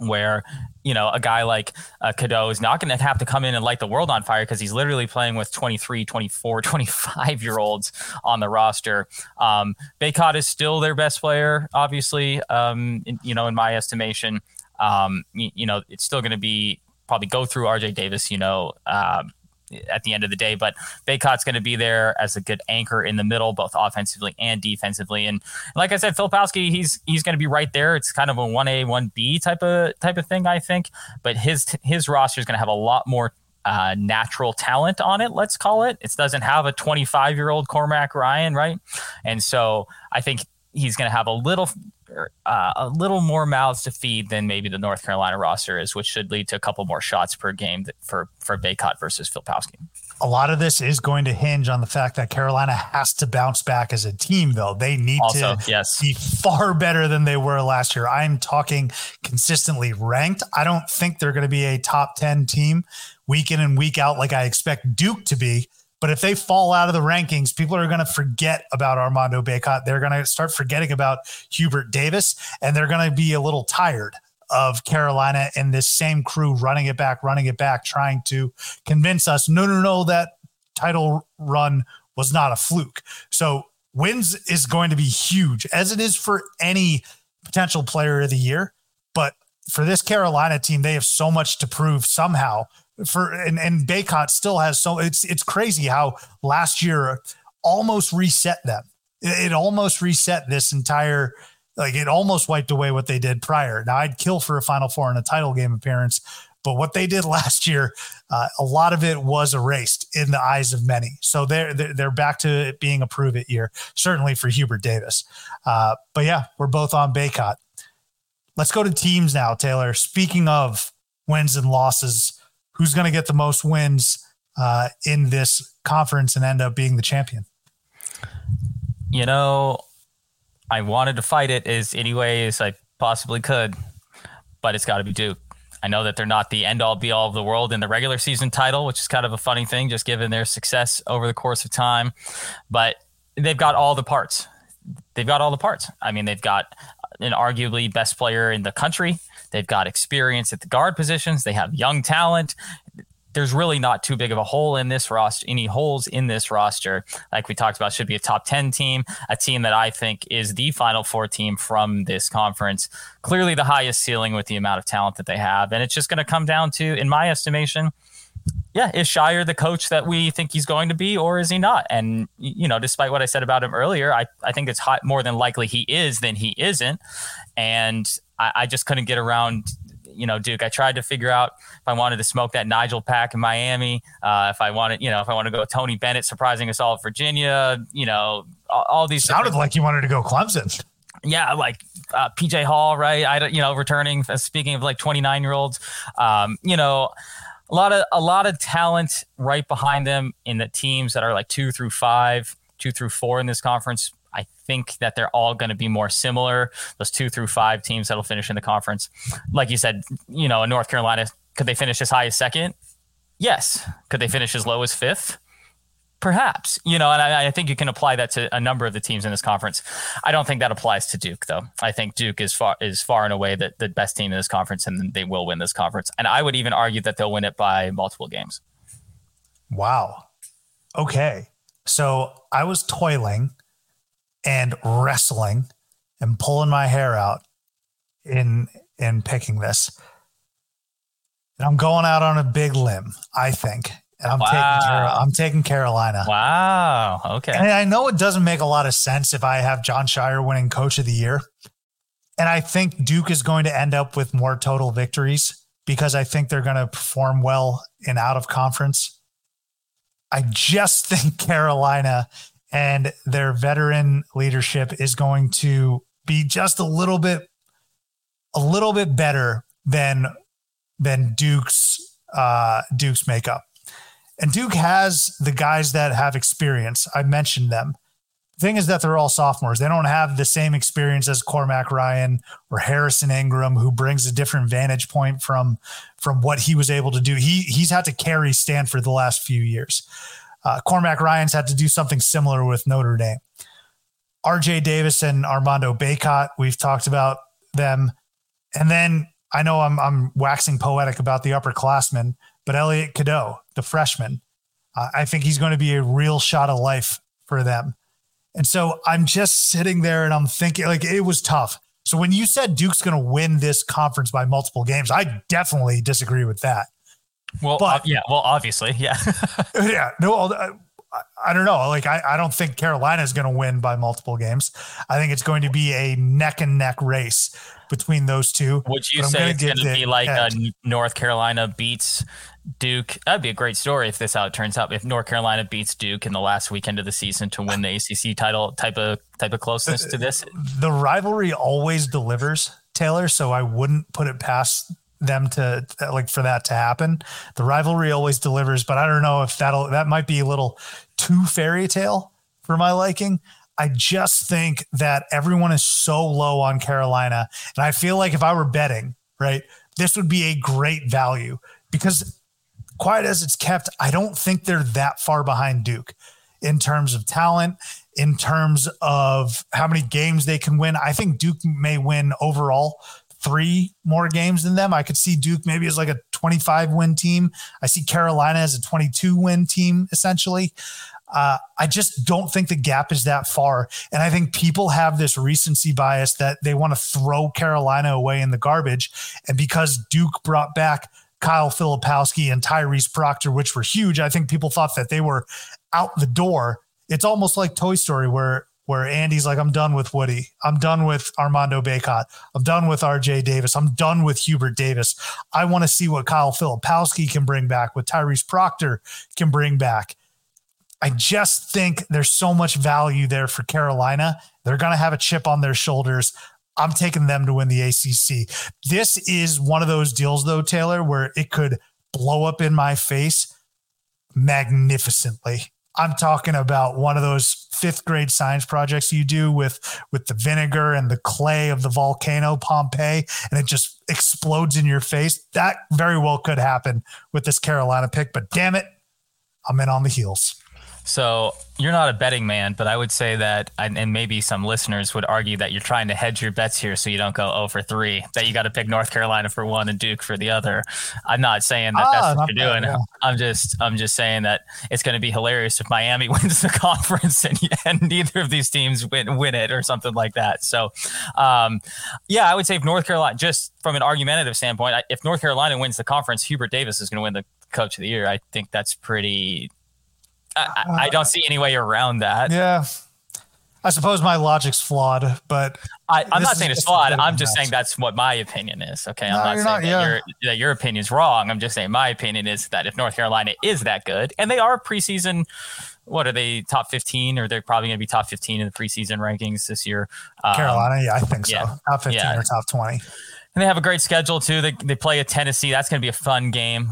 Where you know a guy like uh, Cadeau is not going to have to come in and light the world on fire because he's literally playing with 23, 24, 25 year olds on the roster. Um, Bacot is still their best player, obviously. Um, in, you know, in my estimation, um, you, you know, it's still going to be probably go through RJ Davis, you know, um, at the end of the day. But Bacot's going to be there as a good anchor in the middle, both offensively and defensively. And like I said, Filipowski, he's he's going to be right there. It's kind of a one A one B type of type of thing, I think. But his his roster is going to have a lot more. Uh, natural talent on it, let's call it. It doesn't have a 25 year old Cormac Ryan, right? And so I think he's going to have a little uh, a little more mouths to feed than maybe the North Carolina roster is, which should lead to a couple more shots per game for for Bacot versus Filipowski. A lot of this is going to hinge on the fact that Carolina has to bounce back as a team, though. They need also, to yes. be far better than they were last year. I'm talking consistently ranked. I don't think they're going to be a top 10 team week in and week out like I expect Duke to be. But if they fall out of the rankings, people are going to forget about Armando Bacot. They're going to start forgetting about Hubert Davis, and they're going to be a little tired of Carolina and this same crew running it back, running it back, trying to convince us no, no, no, that title run was not a fluke. So wins is going to be huge, as it is for any potential player of the year. But for this Carolina team, they have so much to prove somehow for and and Bacot still has so it's it's crazy how last year almost reset them. It, almost reset this entire like it almost wiped away what they did prior. Now I'd kill for a Final Four and a title game appearance, but what they did (laughs) last year, uh, a lot of it was erased in the eyes of many. So they're they're, they're back to it being a prove it year, certainly for Hubert Davis. Uh, but yeah, we're both on Bacot. Let's go to teams now, Taylor. Speaking of wins and losses who's going to get the most wins uh, in this conference and end up being the champion? You know, I wanted to fight it as any way as I possibly could, but it's got to be Duke. I know that they're not the end all be all of the world in the regular season title, which is kind of a funny thing, just given their success over the course of time. But they've got all the parts. They've got all the parts. I mean, they've got an arguably best player in the country They've got experience at the guard positions. They have young talent. there's really not too big of a hole in this roster, any holes in this roster. Like we talked about, should be a top 10 team, a team that I think is the final four team from this conference. Clearly the highest ceiling with the amount of talent that they have. And it's just going to come down to, in my estimation, yeah, is Scheyer the coach that we think he's going to be, or is he not? And you know, despite what I said about him earlier, I, I think it's more than likely he is than he isn't. And I, I just couldn't get around you know, Duke. I tried to figure out if I wanted to smoke that Nigel pack in Miami, uh, if I wanted, you know, if I want to go Tony Bennett surprising us all at Virginia, you know, all, all these sounded like you wanted to go Clemson. Yeah, like uh, PJ Hall, right? I, you know, returning. Uh, speaking of like twenty nine year olds, um, you know, a lot of a lot of talent right behind them in the teams that are like two through five, two through four in this conference. Think that they're all going to be more similar. Those two through five teams that'll finish in the conference, like you said, you know, in North Carolina, could they finish as high as second? Yes. Could they finish as low as fifth? Perhaps, you know, and I, I, think you can apply that to a number of the teams in this conference. I don't think that applies to Duke, though. I think Duke is far is far and away the, the best team in this conference, and they will win this conference. And I would even argue that they'll win it by multiple games. Wow. Okay. So I was toiling and wrestling and pulling my hair out in in picking this. And I'm going out on a big limb, I think. And I'm wow. taking I'm taking Carolina. Wow. Okay. And I know it doesn't make a lot of sense if I have Jon Scheyer winning coach of the year. And I think Duke is going to end up with more total victories because I think they're going to perform well in out of conference. I just (laughs) think Carolina and their veteran leadership is going to be just a little bit a little bit better than than Duke's uh Duke's makeup. And Duke has the guys that have experience. I mentioned them. The thing is that they're all sophomores. They don't have the same experience as Cormac Ryan or Harrison Ingram, who brings a different vantage point from from what he was able to do. He he's had to carry Stanford the last few years. Uh, Cormac Ryan's had to do something similar with Notre Dame. RJ Davis and Armando Bacot, we've talked about them. And then I know I'm, I'm waxing poetic about the upperclassmen, but Elliot Cadeau, the freshman, uh, I think he's going to be a real shot of life for them. And so I'm just sitting there and I'm thinking, like, it was tough. So when you said Duke's going to win this conference by multiple games, I definitely disagree with that. Well, but, uh, yeah, well, obviously, yeah, (laughs) (laughs) yeah. No, I, I, don't know. Like, I, I don't think Carolina is going to win by multiple games. I think it's going to be a neck and neck race between those two. Would you say it's going to be like a North Carolina beats Duke? That'd be a great story if this how it turns out. If North Carolina beats Duke in the last weekend of the season to win the ACC title, type of type of closeness to this. The rivalry always delivers, Taylor. So I wouldn't put it past them to like for that to happen. The rivalry always delivers, but I don't know if that'll that might be a little too fairy tale for my liking. I just think that everyone is so low on Carolina. And I feel like if I were betting, right, this would be a great value because quiet as it's kept, I don't think they're that far behind Duke in terms of talent, in terms of how many games they can win. I think Duke may win overall three more games than them. I could see Duke maybe as like a 25 win team. I see Carolina as a 22 win team, essentially. Uh, I just don't think the gap is that far. And I think people have this recency bias that they want to throw Carolina away in the garbage. And because Duke brought back Kyle Filipowski and Tyrese Proctor, which were huge, I think people thought that they were out the door. It's almost like Toy Story, where where Andy's like, I'm done with Woody. I'm done with Armando Bacot. I'm done with RJ Davis. I'm done with Hubert Davis. I want to see what Kyle Filipowski can bring back, what Tyrese Proctor can bring back. I just think there's so much value there for Carolina. They're going to have a chip on their shoulders. I'm taking them to win the ACC. This is one of those deals, though, Taylor, where it could blow up in my face magnificently. I'm talking about one of those fifth grade science projects you do with with the vinegar and the clay of the volcano Pompeii, and it just explodes in your face. That very well could happen with this Carolina pick, but damn it, I'm in on the heels. So you're not a betting man, but I would say that, and maybe some listeners would argue that you're trying to hedge your bets here so you don't go 0 for 3, that you got to pick North Carolina for one and Duke for the other. I'm not saying that ah, that's what you're doing. Yeah. I'm just, I'm just saying that it's going to be hilarious if Miami (laughs) wins the conference and, (laughs) and neither of these teams win, win it or something like that. So, um, yeah, I would say if North Carolina, just from an argumentative standpoint, if North Carolina wins the conference, Hubert Davis is going to win the coach of the year. I think that's pretty I, I don't see any way around that. Yeah. I suppose my logic's flawed, but I, am not saying it's flawed. I'm just saying that's what my opinion is. Okay, I'm no, not saying not, that, yeah. your, that your opinion's wrong. I'm just saying my opinion is that if North Carolina is that good, and they are preseason, what are they top 15, or they're probably going to be top 15 in the preseason rankings this year? Um, Carolina, yeah, I think so. Yeah, top 15 yeah. or top 20. And they have a great schedule too. They, they play a Tennessee. That's going to be a fun game.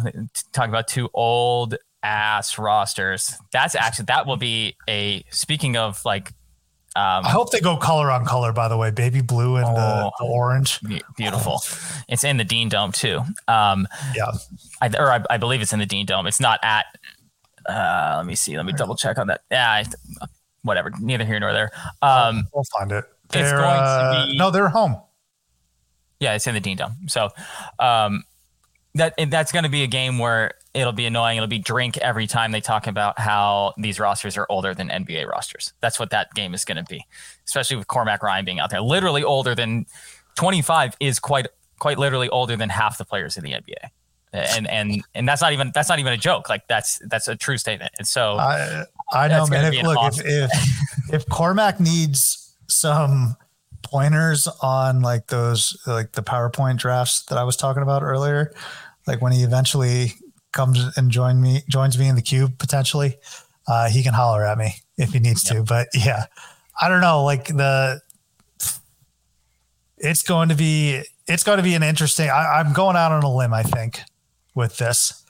Talk about two old ass rosters. That's actually that will be a speaking of like um, I hope they go color on color. By the way, baby blue and oh, the, the, orange, beautiful. It's in the Dean Dome too. Um, yeah, I, or I, I, believe it's in the Dean Dome. It's not at. Uh, let me see. Let me double check on that. Yeah, whatever. Neither here nor there. Um, we'll find it. They're, going uh, be, no, they're home. Yeah, it's in the Dean Dome. So, um, that that's going to be a game where it'll be annoying. It'll be drink every time they talk about how these rosters are older than NBA rosters. That's what that game is going to be, especially with Cormac Ryan being out there. Literally older than 25 is quite quite literally older than half the players in the NBA. And and and that's not even that's not even a joke. Like that's that's a true statement. And so I I know, man. If, look, awesome. if if (laughs) if Cormac needs some pointers on like those like the PowerPoint drafts that I was talking about earlier, like when he eventually comes and join me joins me in the cube potentially, uh, he can holler at me if he needs yep. to. But yeah, I don't know. Like the it's going to be it's going to be an interesting. I, am going out on a limb. I think with this.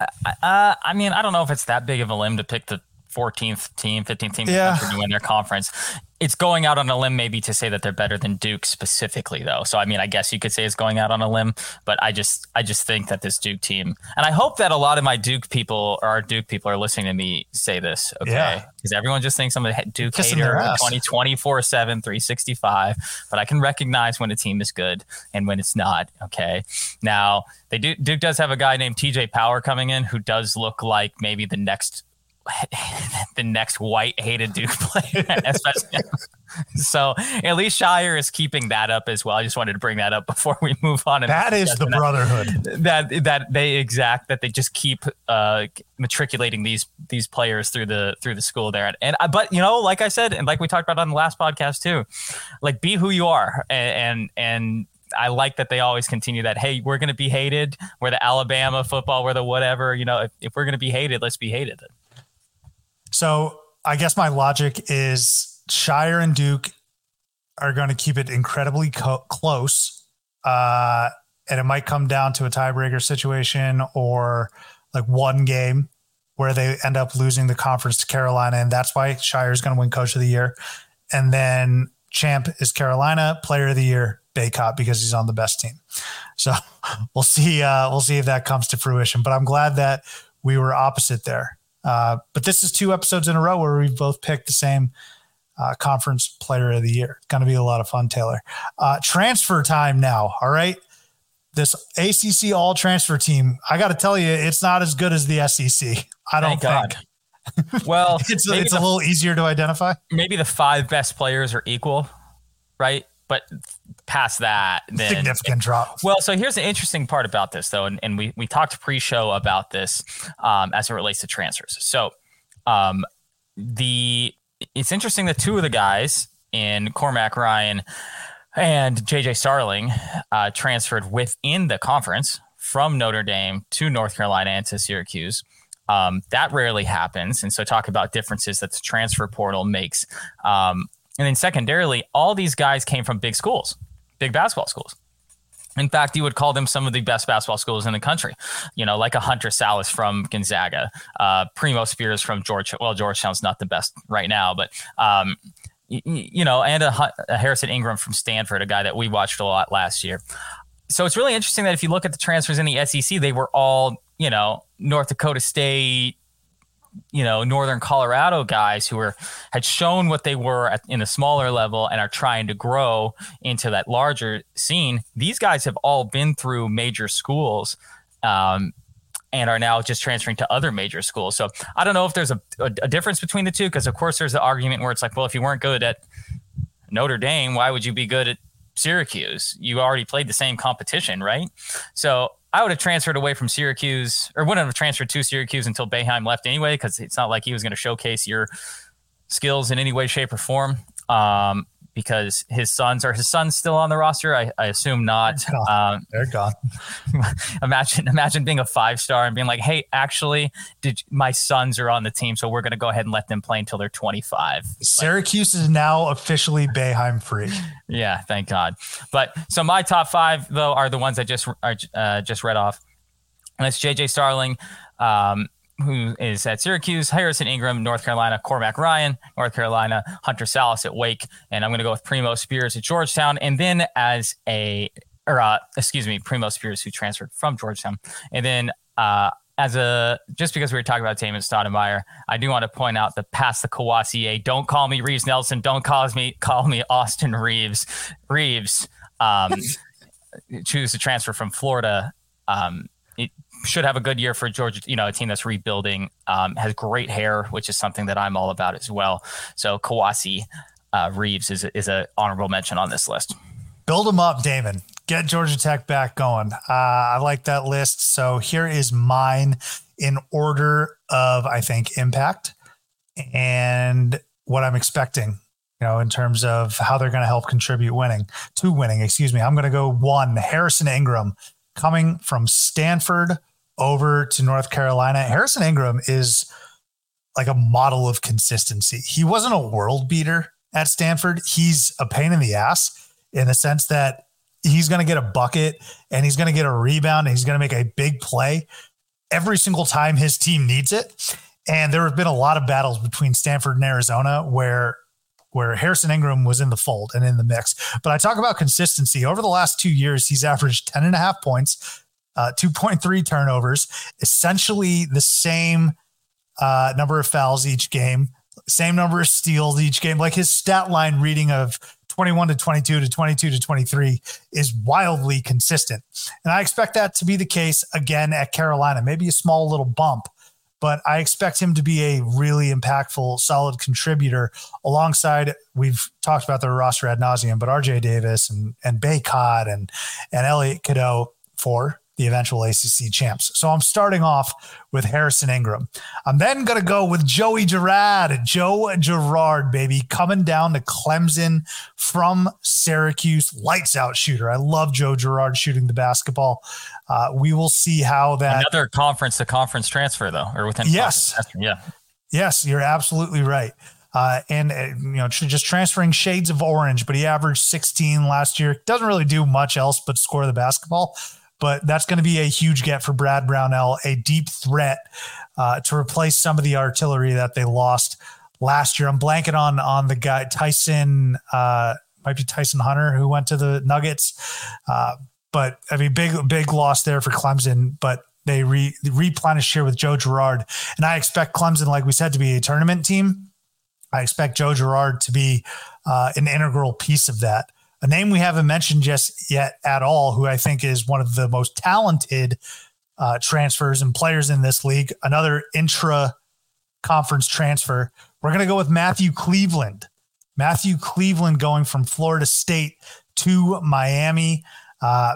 Uh, I mean, I don't know if it's that big of a limb to pick the 14th team, 15th team yeah. to win their conference it's going out on a limb maybe to say that they're better than Duke specifically though. So I mean, I guess you could say it's going out on a limb, but I just I just think that this Duke team, and I hope that a lot of my Duke people or our Duke people are listening to me say this, okay? Because yeah. everyone just thinks I'm a Duke Kissing hater 20, 24 7, 365, but I can recognize when a team is good and when it's not, okay? Now, they do Duke does have a guy named TJ Power coming in who does look like maybe the next (laughs) the next white hated Duke (laughs) player, (laughs) so at least Scheyer is keeping that up as well. I just wanted to bring that up before we move on. That is the brotherhood that that they exact that they just keep uh, matriculating these these players through the through the school there. And, and but you know, like I said, and like we talked about on the last podcast too, like be who you are and and, and I like that they always continue that. Hey, we're going to be hated. We're the Alabama football. We're the whatever. You know, if, if we're going to be hated, let's be hated. So I guess my logic is Scheyer and Duke are going to keep it incredibly co- close. Uh, and it might come down to a tiebreaker situation or like one game where they end up losing the conference to Carolina. And that's why Scheyer is going to win coach of the year. And then champ is Carolina, player of the year, Bacot, because he's on the best team. So (laughs) we'll see. Uh, we'll see if that comes to fruition. But I'm glad that we were opposite there. Uh, but this is two episodes in a row where we've both picked the same uh, conference player of the year. It's going to be a lot of fun, Taylor. Uh, transfer time now. All right. This ACC all transfer team, I got to tell you, it's not as good as the SEC. I don't Thank think. God. (laughs) Well, it's, it's the, a little easier to identify. Maybe the five best players are equal, right? But past that, then significant drop. Well, so here's the interesting part about this, though, and, and we we talked pre-show about this um, as it relates to transfers. So, um, the it's interesting that two of the guys in Cormac Ryan and JJ Starling uh, transferred within the conference from Notre Dame to North Carolina and to Syracuse. Um, that rarely happens. And so, talk about differences that the transfer portal makes. Um, and then, secondarily, all these guys came from big schools big basketball schools. In fact, you would call them some of the best basketball schools in the country. You know, like a Hunter Sallis from Gonzaga, uh, Primo Spears from George. Well, Georgetown's not the best right now, but um, you, you know, and a, a Harrison Ingram from Stanford, a guy that we watched a lot last year. So it's really interesting that if you look at the transfers in the SEC, they were all you know North Dakota State, you know northern colorado guys who were had shown what they were at, in a smaller level and are trying to grow into that larger scene. These guys have all been through major schools um, and are now just transferring to other major schools. So i don't know if there's a, a, a difference between the two because of course there's the argument where it's like well if you weren't good at notre dame why would you be good at syracuse? You already played the same competition right? So I would have transferred away from Syracuse or wouldn't have transferred to Syracuse until Boeheim left anyway, because it's not like he was going to showcase your skills in any way, shape, or form. Um, because his sons are his sons still on the roster? I, I assume not. They're gone. Um, They're gone. (laughs) imagine imagine being a five star and being like, hey, actually, did my sons are on the team, so we're going to go ahead and let them play until they're 25. Syracuse like, is now officially Boeheim free. Yeah, thank God. But so my top five though are the ones I just are, uh, just read off. And that's JJ Starling. Um, who is at Syracuse, Harrison Ingram, North Carolina, Cormac Ryan, North Carolina, Hunter Sallis at Wake, and I'm going to go with Primo Spears at Georgetown, and then as a or uh, excuse me, Primo Spears who transferred from Georgetown, and then uh, as a just because we were talking about Damon Stoudemire, I do want to point out the past the Kowacie Don't call me Reeves Nelson. Don't call me call me (laughs) Austin Reaves. Reeves um, (laughs) choose to transfer from Florida. Um, it, should have a good year for Georgia. You know, a team that's rebuilding, um, has great hair, which is something that I'm all about as well. So Kowacie uh, Reeves is is a honorable mention on this list. Build them up, Damon. Get Georgia Tech back going. Uh, I like that list. So here is mine in order of I think impact and what I'm expecting. You know, in terms of how they're going to help contribute winning to winning. Excuse me. I'm going to go one. Harrison Ingram coming from Stanford over to North Carolina. Harrison Ingram is like a model of consistency. He wasn't a world beater at Stanford. He's a pain in the ass in the sense that he's going to get a bucket and he's going to get a rebound and he's going to make a big play every single time his team needs it. And there have been a lot of battles between Stanford and Arizona where where Harrison Ingram was in the fold and in the mix. But I talk about consistency. Over the last two years, he's averaged 10 and a half points, uh, 2.3 turnovers, essentially the same uh, number of fouls each game, same number of steals each game. Like his stat line reading of 21 to 22 to 22 to 23 is wildly consistent. And I expect that to be the case again at Carolina, maybe a small little bump but I expect him to be a really impactful, solid contributor alongside. We've talked about the roster ad nauseum, but RJ Davis and and Bacot and and Elliot Cadeau for the eventual ACC champs. So I'm starting off with Harrison Ingram. I'm then going to go with Joey Girard. Joe Girard, baby, coming down to Clemson from Syracuse, lights out shooter. I love Joe Girard shooting the basketball. Uh, we will see how that another conference to conference transfer though, or within yes, yeah, yes, you're absolutely right. Uh, and uh, you know, just transferring shades of orange, but he averaged 16 last year. Doesn't really do much else but score the basketball but that's going to be a huge get for Brad Brownell, a deep threat uh, to replace some of the artillery that they lost last year. I'm blanking on on the guy Tyson, uh, might be Tyson Hunter who went to the Nuggets, uh, but I mean big big loss there for Clemson, but. They re, replenished here with Joe Girard, and I expect Clemson, like we said, to be a tournament team. I expect Joe Girard to be uh, an integral piece of that a name we haven't mentioned just yet at all, who I think is one of the most talented uh, transfers and players in this league. Another intra conference transfer. We're going to go with Matthew Cleveland. Matthew Cleveland going from Florida State to Miami. Uh,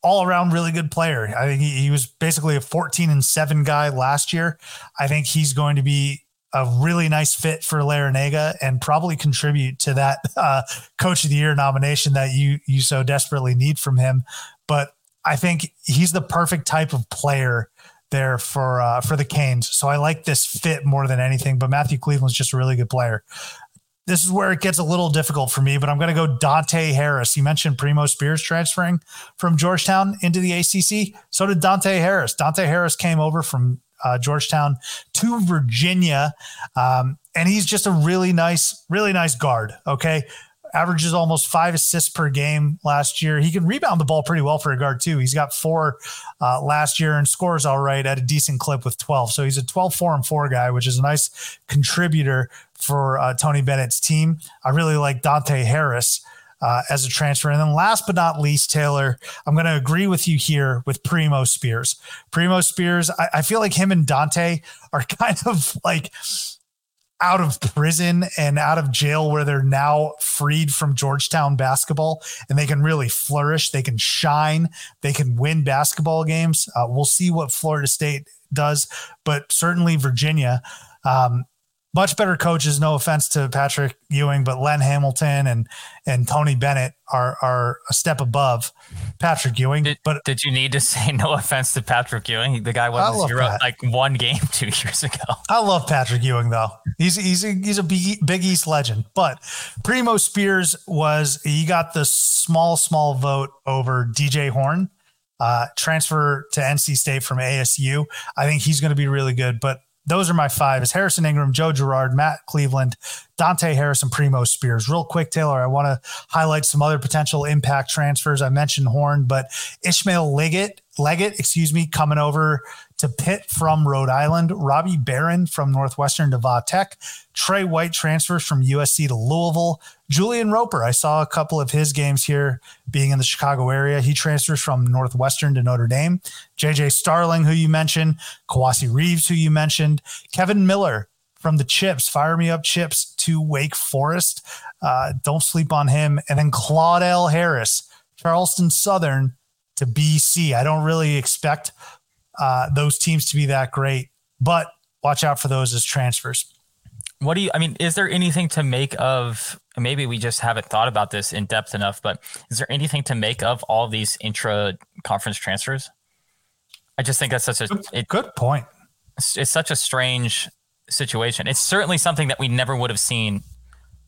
all around really good player. I think he, he was basically a 14 and 7 guy last year. I think he's going to be a really nice fit for Larrañaga and probably contribute to that uh, Coach of the Year nomination that you you so desperately need from him. But I think he's the perfect type of player there for uh, for the Canes. So I like this fit more than anything. But Matthew Cleveland's just a really good player. This is where it gets a little difficult for me, but I'm going to go Dante Harris. You mentioned Primo Spears transferring from Georgetown into the ACC. So did Dante Harris. Dante Harris came over from uh, Georgetown to Virginia. Um, and he's just a really nice, really nice guard. Okay. averages almost five assists per game last year. He can rebound the ball pretty well for a guard, too. He's got four uh, last year and scores all right at a decent clip with 12. So he's a 12, 4, and 4 guy, which is a nice contributor for uh, Tony Bennett's team. I really like Dante Harris. Uh, as a transfer. And then last but not least, Taylor, I'm going to agree with you here with Primo Spears. Primo Spears, I, I, feel like him and Dante are (laughs) kind of like out of prison and out of jail where they're now freed from Georgetown basketball and they can really flourish. They can shine. They can win basketball games. Uh, we'll see what Florida State does, but certainly Virginia. Um, much better coaches. No offense to Patrick Ewing, but Len Hamilton and and Tony Bennett are are a step above Patrick Ewing. Did, but did you need to (laughs) say no offense to Patrick Ewing? The guy won zero like one game (laughs) two years ago. I love Patrick Ewing though. He's he's a, he's a big, big East legend. But Primo Spears was he got the small small vote over DJ Horne. Uh, transfer to NC State from ASU. I think he's going to be really good. But those are my five is Harrison Ingram, Joe Girard, Matt Cleveland, Dante Harrison, Primo Spears. Real quick, Taylor, I want to highlight some other potential impact transfers. I mentioned Horne, but Ishmael Leggett, Leggett, excuse me, coming over to Pitt from Rhode Island, Robbie Beran from Northwestern to Va Tech, Tre White transfers from USC to Louisville, Julian Roper. I saw a couple of his games here being in the Chicago area. He transfers from Northwestern to Notre Dame. JJ Starling, who you mentioned, Kowacie Reeves, who you mentioned, Kevin Miller from the Chips, fire me up Chips to Wake Forest. Uh, don't sleep on him. And then Claudell Harris, Charleston Southern to BC. I don't really expect uh, those teams to be that great, but watch out for those as transfers. What do you, I mean, is there anything to make of, maybe we just haven't thought about this in depth enough, but is there anything to make of all these intra conference transfers? I just think that's such a good, it, good point. It's, it's such a strange situation. It's certainly something that we never would have seen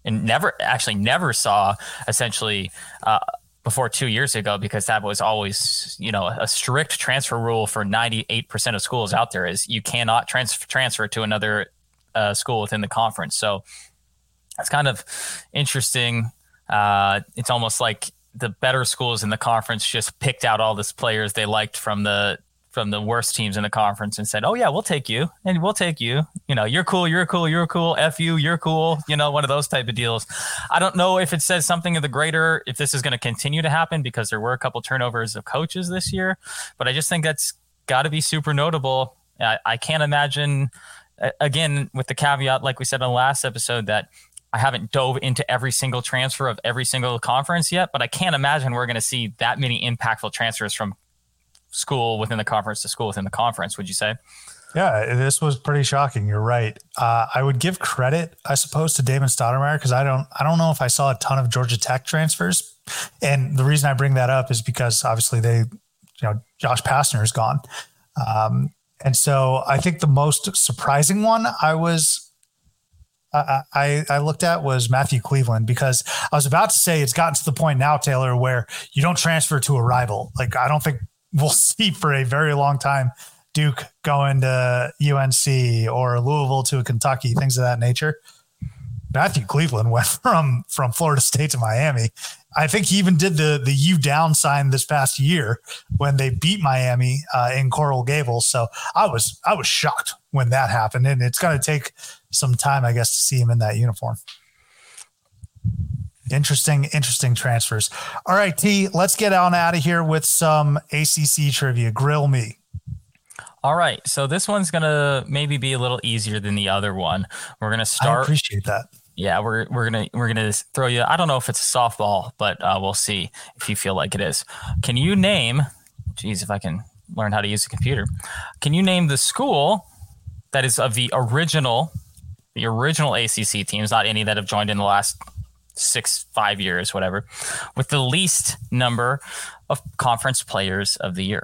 and never actually never saw essentially uh, before two years ago because that was always you know a strict transfer rule for 98% of schools out there is you cannot trans- transfer to another uh, school within the conference so it's kind of interesting uh, it's almost like the better schools in the conference just picked out all these players they liked from the from the worst teams in the conference and said, "Oh yeah, we'll take you, and we'll take you. You know, you're cool, you're cool, you're cool. F you, you're cool. You know, one of those type of deals." I don't know if it says something of the greater if this is going to continue to happen because there were a couple turnovers of coaches this year, but I just think that's got to be super notable. I, I can't imagine, again, with the caveat, like we said on the last episode, that I haven't dove into every single transfer of every single conference yet, but I can't imagine we're going to see that many impactful transfers from school within the conference to school within the conference, would you say? Yeah, this was pretty shocking. You're right. Uh, I would give credit, I suppose, to Damon Stoudamire because I don't, I don't know if I saw a ton of Georgia Tech transfers, and the reason I bring that up is because obviously they, you know, Josh Pastner is gone, um, and so I think the most surprising one I was I, I looked at was Matthew Cleveland because I was about to say it's gotten to the point now, Taylor, where you don't transfer to a rival. Like I don't think (laughs) we'll see for a very long time Duke going to UNC or Louisville to Kentucky, things of that nature. Matthew Cleveland (laughs) went from from Florida State to Miami. I think he even did the the U down sign this past year when they beat Miami uh, in Coral Gables. So I was I was shocked when that happened, and it's going to take some time, I guess, to see him in that uniform. Interesting, interesting transfers. All right, T, let's get on out of here with some ACC trivia. Grill me. All right, so this one's gonna maybe be a little easier than the other one. We're gonna start. I appreciate that. Yeah, we're we're gonna we're gonna throw you. I don't know if it's a softball, but uh, we'll see if you feel like it is. Can you name? Geez, if I can learn how to use a computer, can you name the school that is of the original, the original ACC teams, not any that have joined in the last six, five years, whatever, with the least number of conference players of the year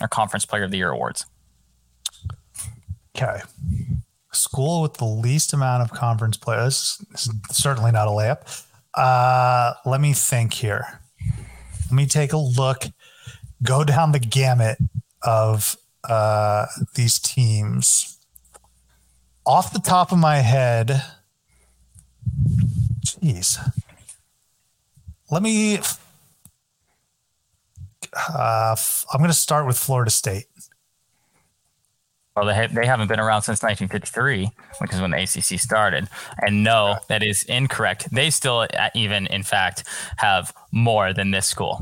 or conference player of the year awards. Okay. School with the least amount of conference players. is certainly not a layup. Uh, let me think here. Let me take a look, go down the gamut of uh, these teams. Off the top of my head, Jeez. let me. Uh, I'm going to start with Florida State. Well, they, ha- they haven't been around since 1953, which is when the ACC started. And no, that is incorrect. They still, uh, even in fact, have more than this school.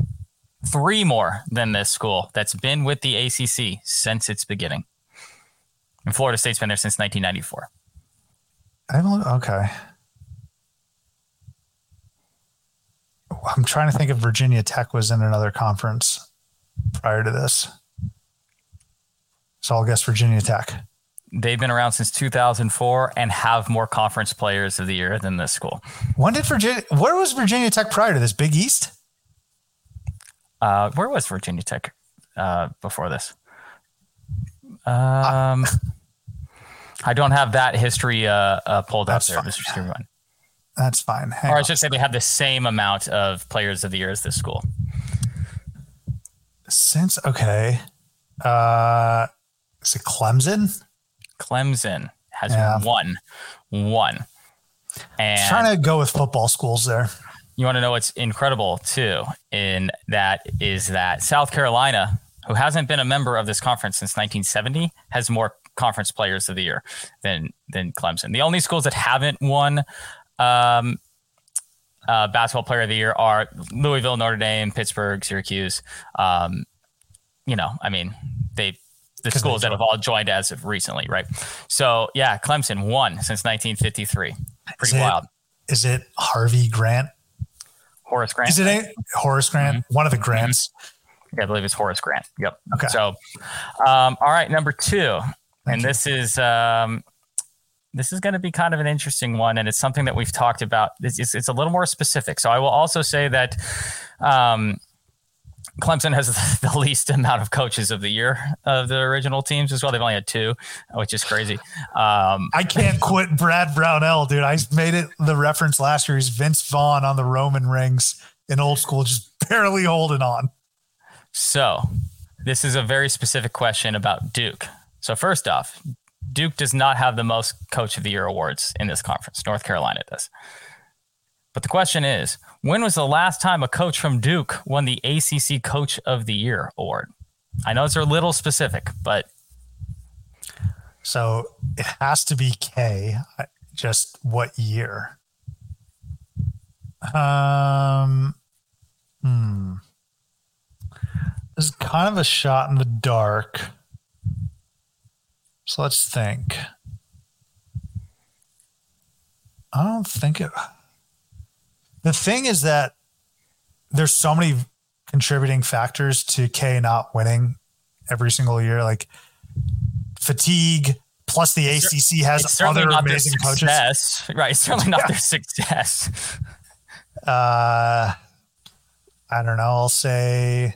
Three more than this school that's been with the ACC since its beginning. And Florida State's been there since 1994. I okay. I'm trying to think if Virginia Tech was in another conference prior to this. So I'll guess Virginia Tech. They've been around since 2004 and have more conference players of the year than this school. When did Virginia? Where was Virginia Tech prior to this? Big East. Uh, where was Virginia Tech uh, before this? Um, I don't have that history uh, uh pulled up there, Mr. Stevenson. That's fine. Hang or I should say they have the same amount of players of the year as this school. Since okay, uh, is it Clemson? Clemson has yeah. one, one. And trying to go with football schools there. You want to know what's incredible too? In that is that South Carolina, who hasn't been a member of this conference since 1970, has more conference players of the year than than Clemson. The only schools that haven't won um, uh, basketball player of the year are Louisville, Notre Dame, Pittsburgh, Syracuse. Um, you know, I mean, they the schools that have all joined as of recently, right? So yeah, Clemson won since 1953. Pretty is wild. It, is it Harvey Grant? Horace Grant. Is it a Horace Grant? Mm-hmm. One of the Grants. Yeah, I believe it's Horace Grant. Yep. Okay. So, um, all right, number two, Thank and you. this is um, this is going to be kind of an interesting one, and it's something that we've talked about. It's, it's, it's a little more specific. So I will also say that um, Clemson has (laughs) the least amount of coaches of the year of the original teams as well. They've only had two, which is crazy. Um, I can't quit Brad Brownell, dude. I made it the reference last year. He's Vince Vaughn on the Roman rings in old school, just (laughs) barely holding on. So, this is a very specific question about Duke. So, first off, Duke does not have the most Coach of the Year awards in this conference. North Carolina does. But the question is, when was the last time a coach from Duke won the ACC Coach of the Year award? I know it's a little specific, but so it has to be K. Just what year? Um, hmm. This is kind of a shot in the dark. So let's think. I don't think it. The thing is that there's so many contributing factors to K not winning every single year, like fatigue. Plus, the ACC has other amazing coaches. Right, it's certainly not yeah. their success. (laughs) Uh, I don't know. I'll say,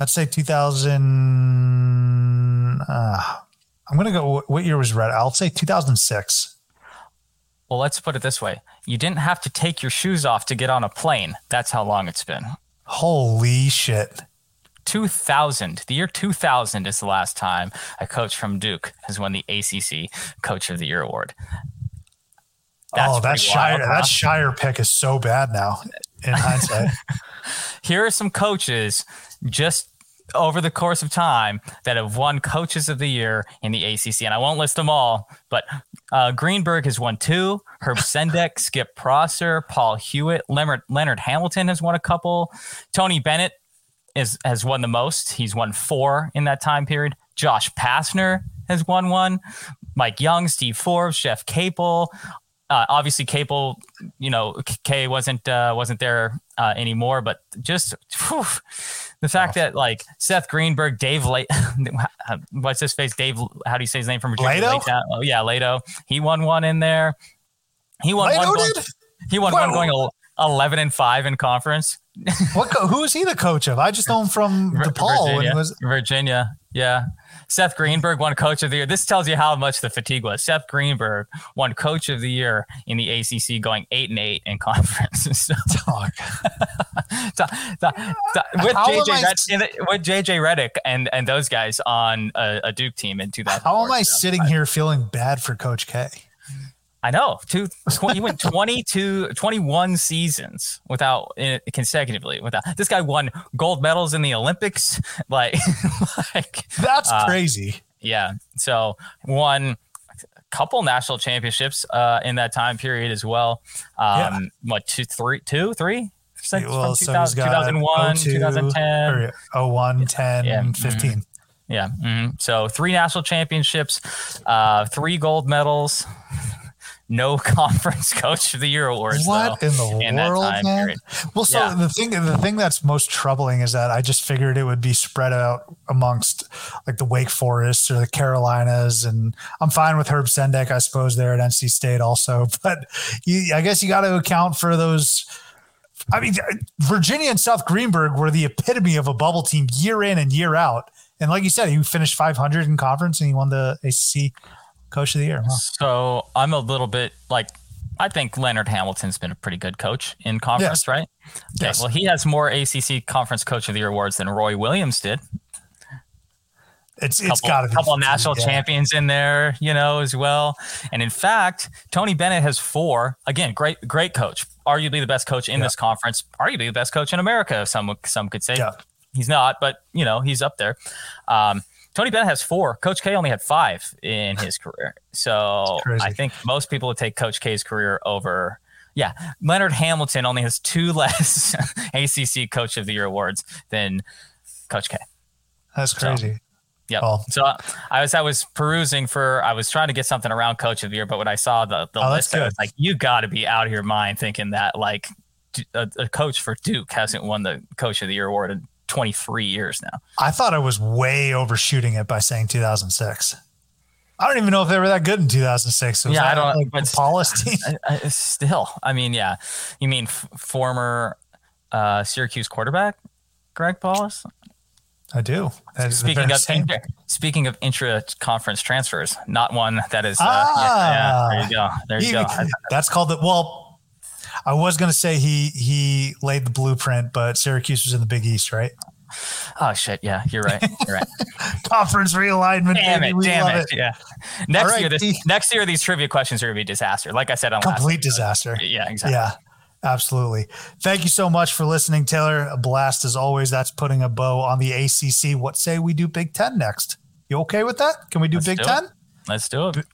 I'd say 2000. Uh, I'm gonna go. What year was Red? I'll say 2006. Well, let's put it this way you didn't have to take your shoes off to get on a plane. That's how long it's been. Holy shit. 2000, the year 2000 is the last time a coach from Duke has won the ACC Coach of the Year award. That's oh, that Scheyer, huh? that Scheyer pick is so bad now in hindsight. (laughs) Here are some coaches just over the course of time that have won coaches of the year in the ACC. And I won't list them all, but uh, Greenberg has won two. Herb (laughs) Sendek, Skip Prosser, Paul Hewitt, Leonard, Leonard Hamilton has won a couple. Tony Bennett is has won the most. He's won four in that time period. Josh Pastner has won one. Mike Young, Steve Forbes, Jeff Capel, uh, obviously, Capel, you know, K wasn't uh, wasn't there uh, anymore, but just whew, the fact that like Seth Greenberg, Dave Late, (laughs) what's his face? Dave, how do you say his name from Virginia? Leitao? Oh yeah, Leitao. He won one in there. He won Leitao one. Going, he won one going eleven and five in conference. what? Who is he the coach of? I just know him from DePaul. Virginia. Was- Virginia. Yeah. Seth Greenberg won Coach of the Year. This tells you how much the fatigue was. Seth Greenberg won Coach of the Year in the ACC, going eight and eight in (laughs) conference. (laughs) so, (laughs) talk. with JJ with JJ Redick and and those guys on a, a Duke team in 2000. How am I sitting here feeling bad for Coach K? I know. Two, 20, he went 22, 21 seasons without uh, consecutively without this guy won gold medals in the Olympics. (laughs) Like, like that's uh, crazy. Yeah. So won a couple national championships uh, in that time period as well. Um, yeah. What two, three, two, three? well, so 2001, 2010, 01, 10, yeah. 15. Mm-hmm. Yeah. Mm-hmm. So three national championships, uh, three gold medals, no (laughs) conference coach of the year awards. What though, in the in world, man? Well, so yeah. the thing the thing that's most troubling is that I just figured it would be spread out amongst like the Wake Forests or the Carolinas, and I'm fine with Herb Sendek, I suppose, there at NC State also. (laughs) But you, I guess you got to account for those. I mean, Virginia and Seth Greenberg were the epitome of a bubble team year in and year out. And like you said, he finished 500 in conference and he won the ACC coach of the year. Wow. So I'm a little bit like I think Leonard Hamilton's been a pretty good coach in conference, yes. right? Okay. Yes. Well, he has more ACC Conference Coach of the Year awards than Roy Williams did. It's it's got to be a couple of national yeah. champions in there, you know, as well. And in fact, Tony Bennett has four. Again, great great coach, arguably the best coach in yeah. this conference, arguably the best coach in America. Some some could say yeah. he's not, but you know, he's up there. Um, Tony Bennett has four. Coach K only had five in (laughs) his career. So I think most people would take Coach K's career over. Yeah, Leonard Hamilton only has two (laughs) less ACC Coach of the Year awards than Coach K. That's crazy. So, yeah. So I was I was perusing for I was trying to get something around Coach of the Year, but when I saw the the oh, list, I was like, you got to be out of your mind thinking that like a, a, coach for Duke hasn't won the Coach of the Year award 23 years now. I thought I was way overshooting it by saying 2006. I don't even know if they were that good in 2006. yeah, I don't. Like but Paulus (laughs) team. I, I, still, I mean, yeah. You mean f- former uh, Syracuse quarterback Greg Paulus? I do. Speaking of inter, speaking of intra-conference transfers, not one that is. Uh, ah, yeah, yeah, there you go. There you he, go. (laughs) That's called the well. I was going to say he he laid the blueprint, but Syracuse was in the Big East, right? Oh shit! Yeah, you're right. You're right. (laughs) Conference realignment. Damn baby. it! We damn it. it! Yeah. Next right, year, this, next year, these trivia questions are gonna be disaster. Like I said on complete disaster. Yeah, exactly. Yeah. Absolutely. Thank you so much for listening, Taylor. A blast as always. That's putting a bow on the ACC. What say we do Big Ten next? You okay with that? Can we do Let's Big do Ten? Let's do it.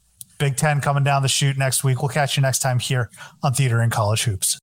Big Ten coming down the chute next week. We'll catch you next time here on Theater and College Hoops.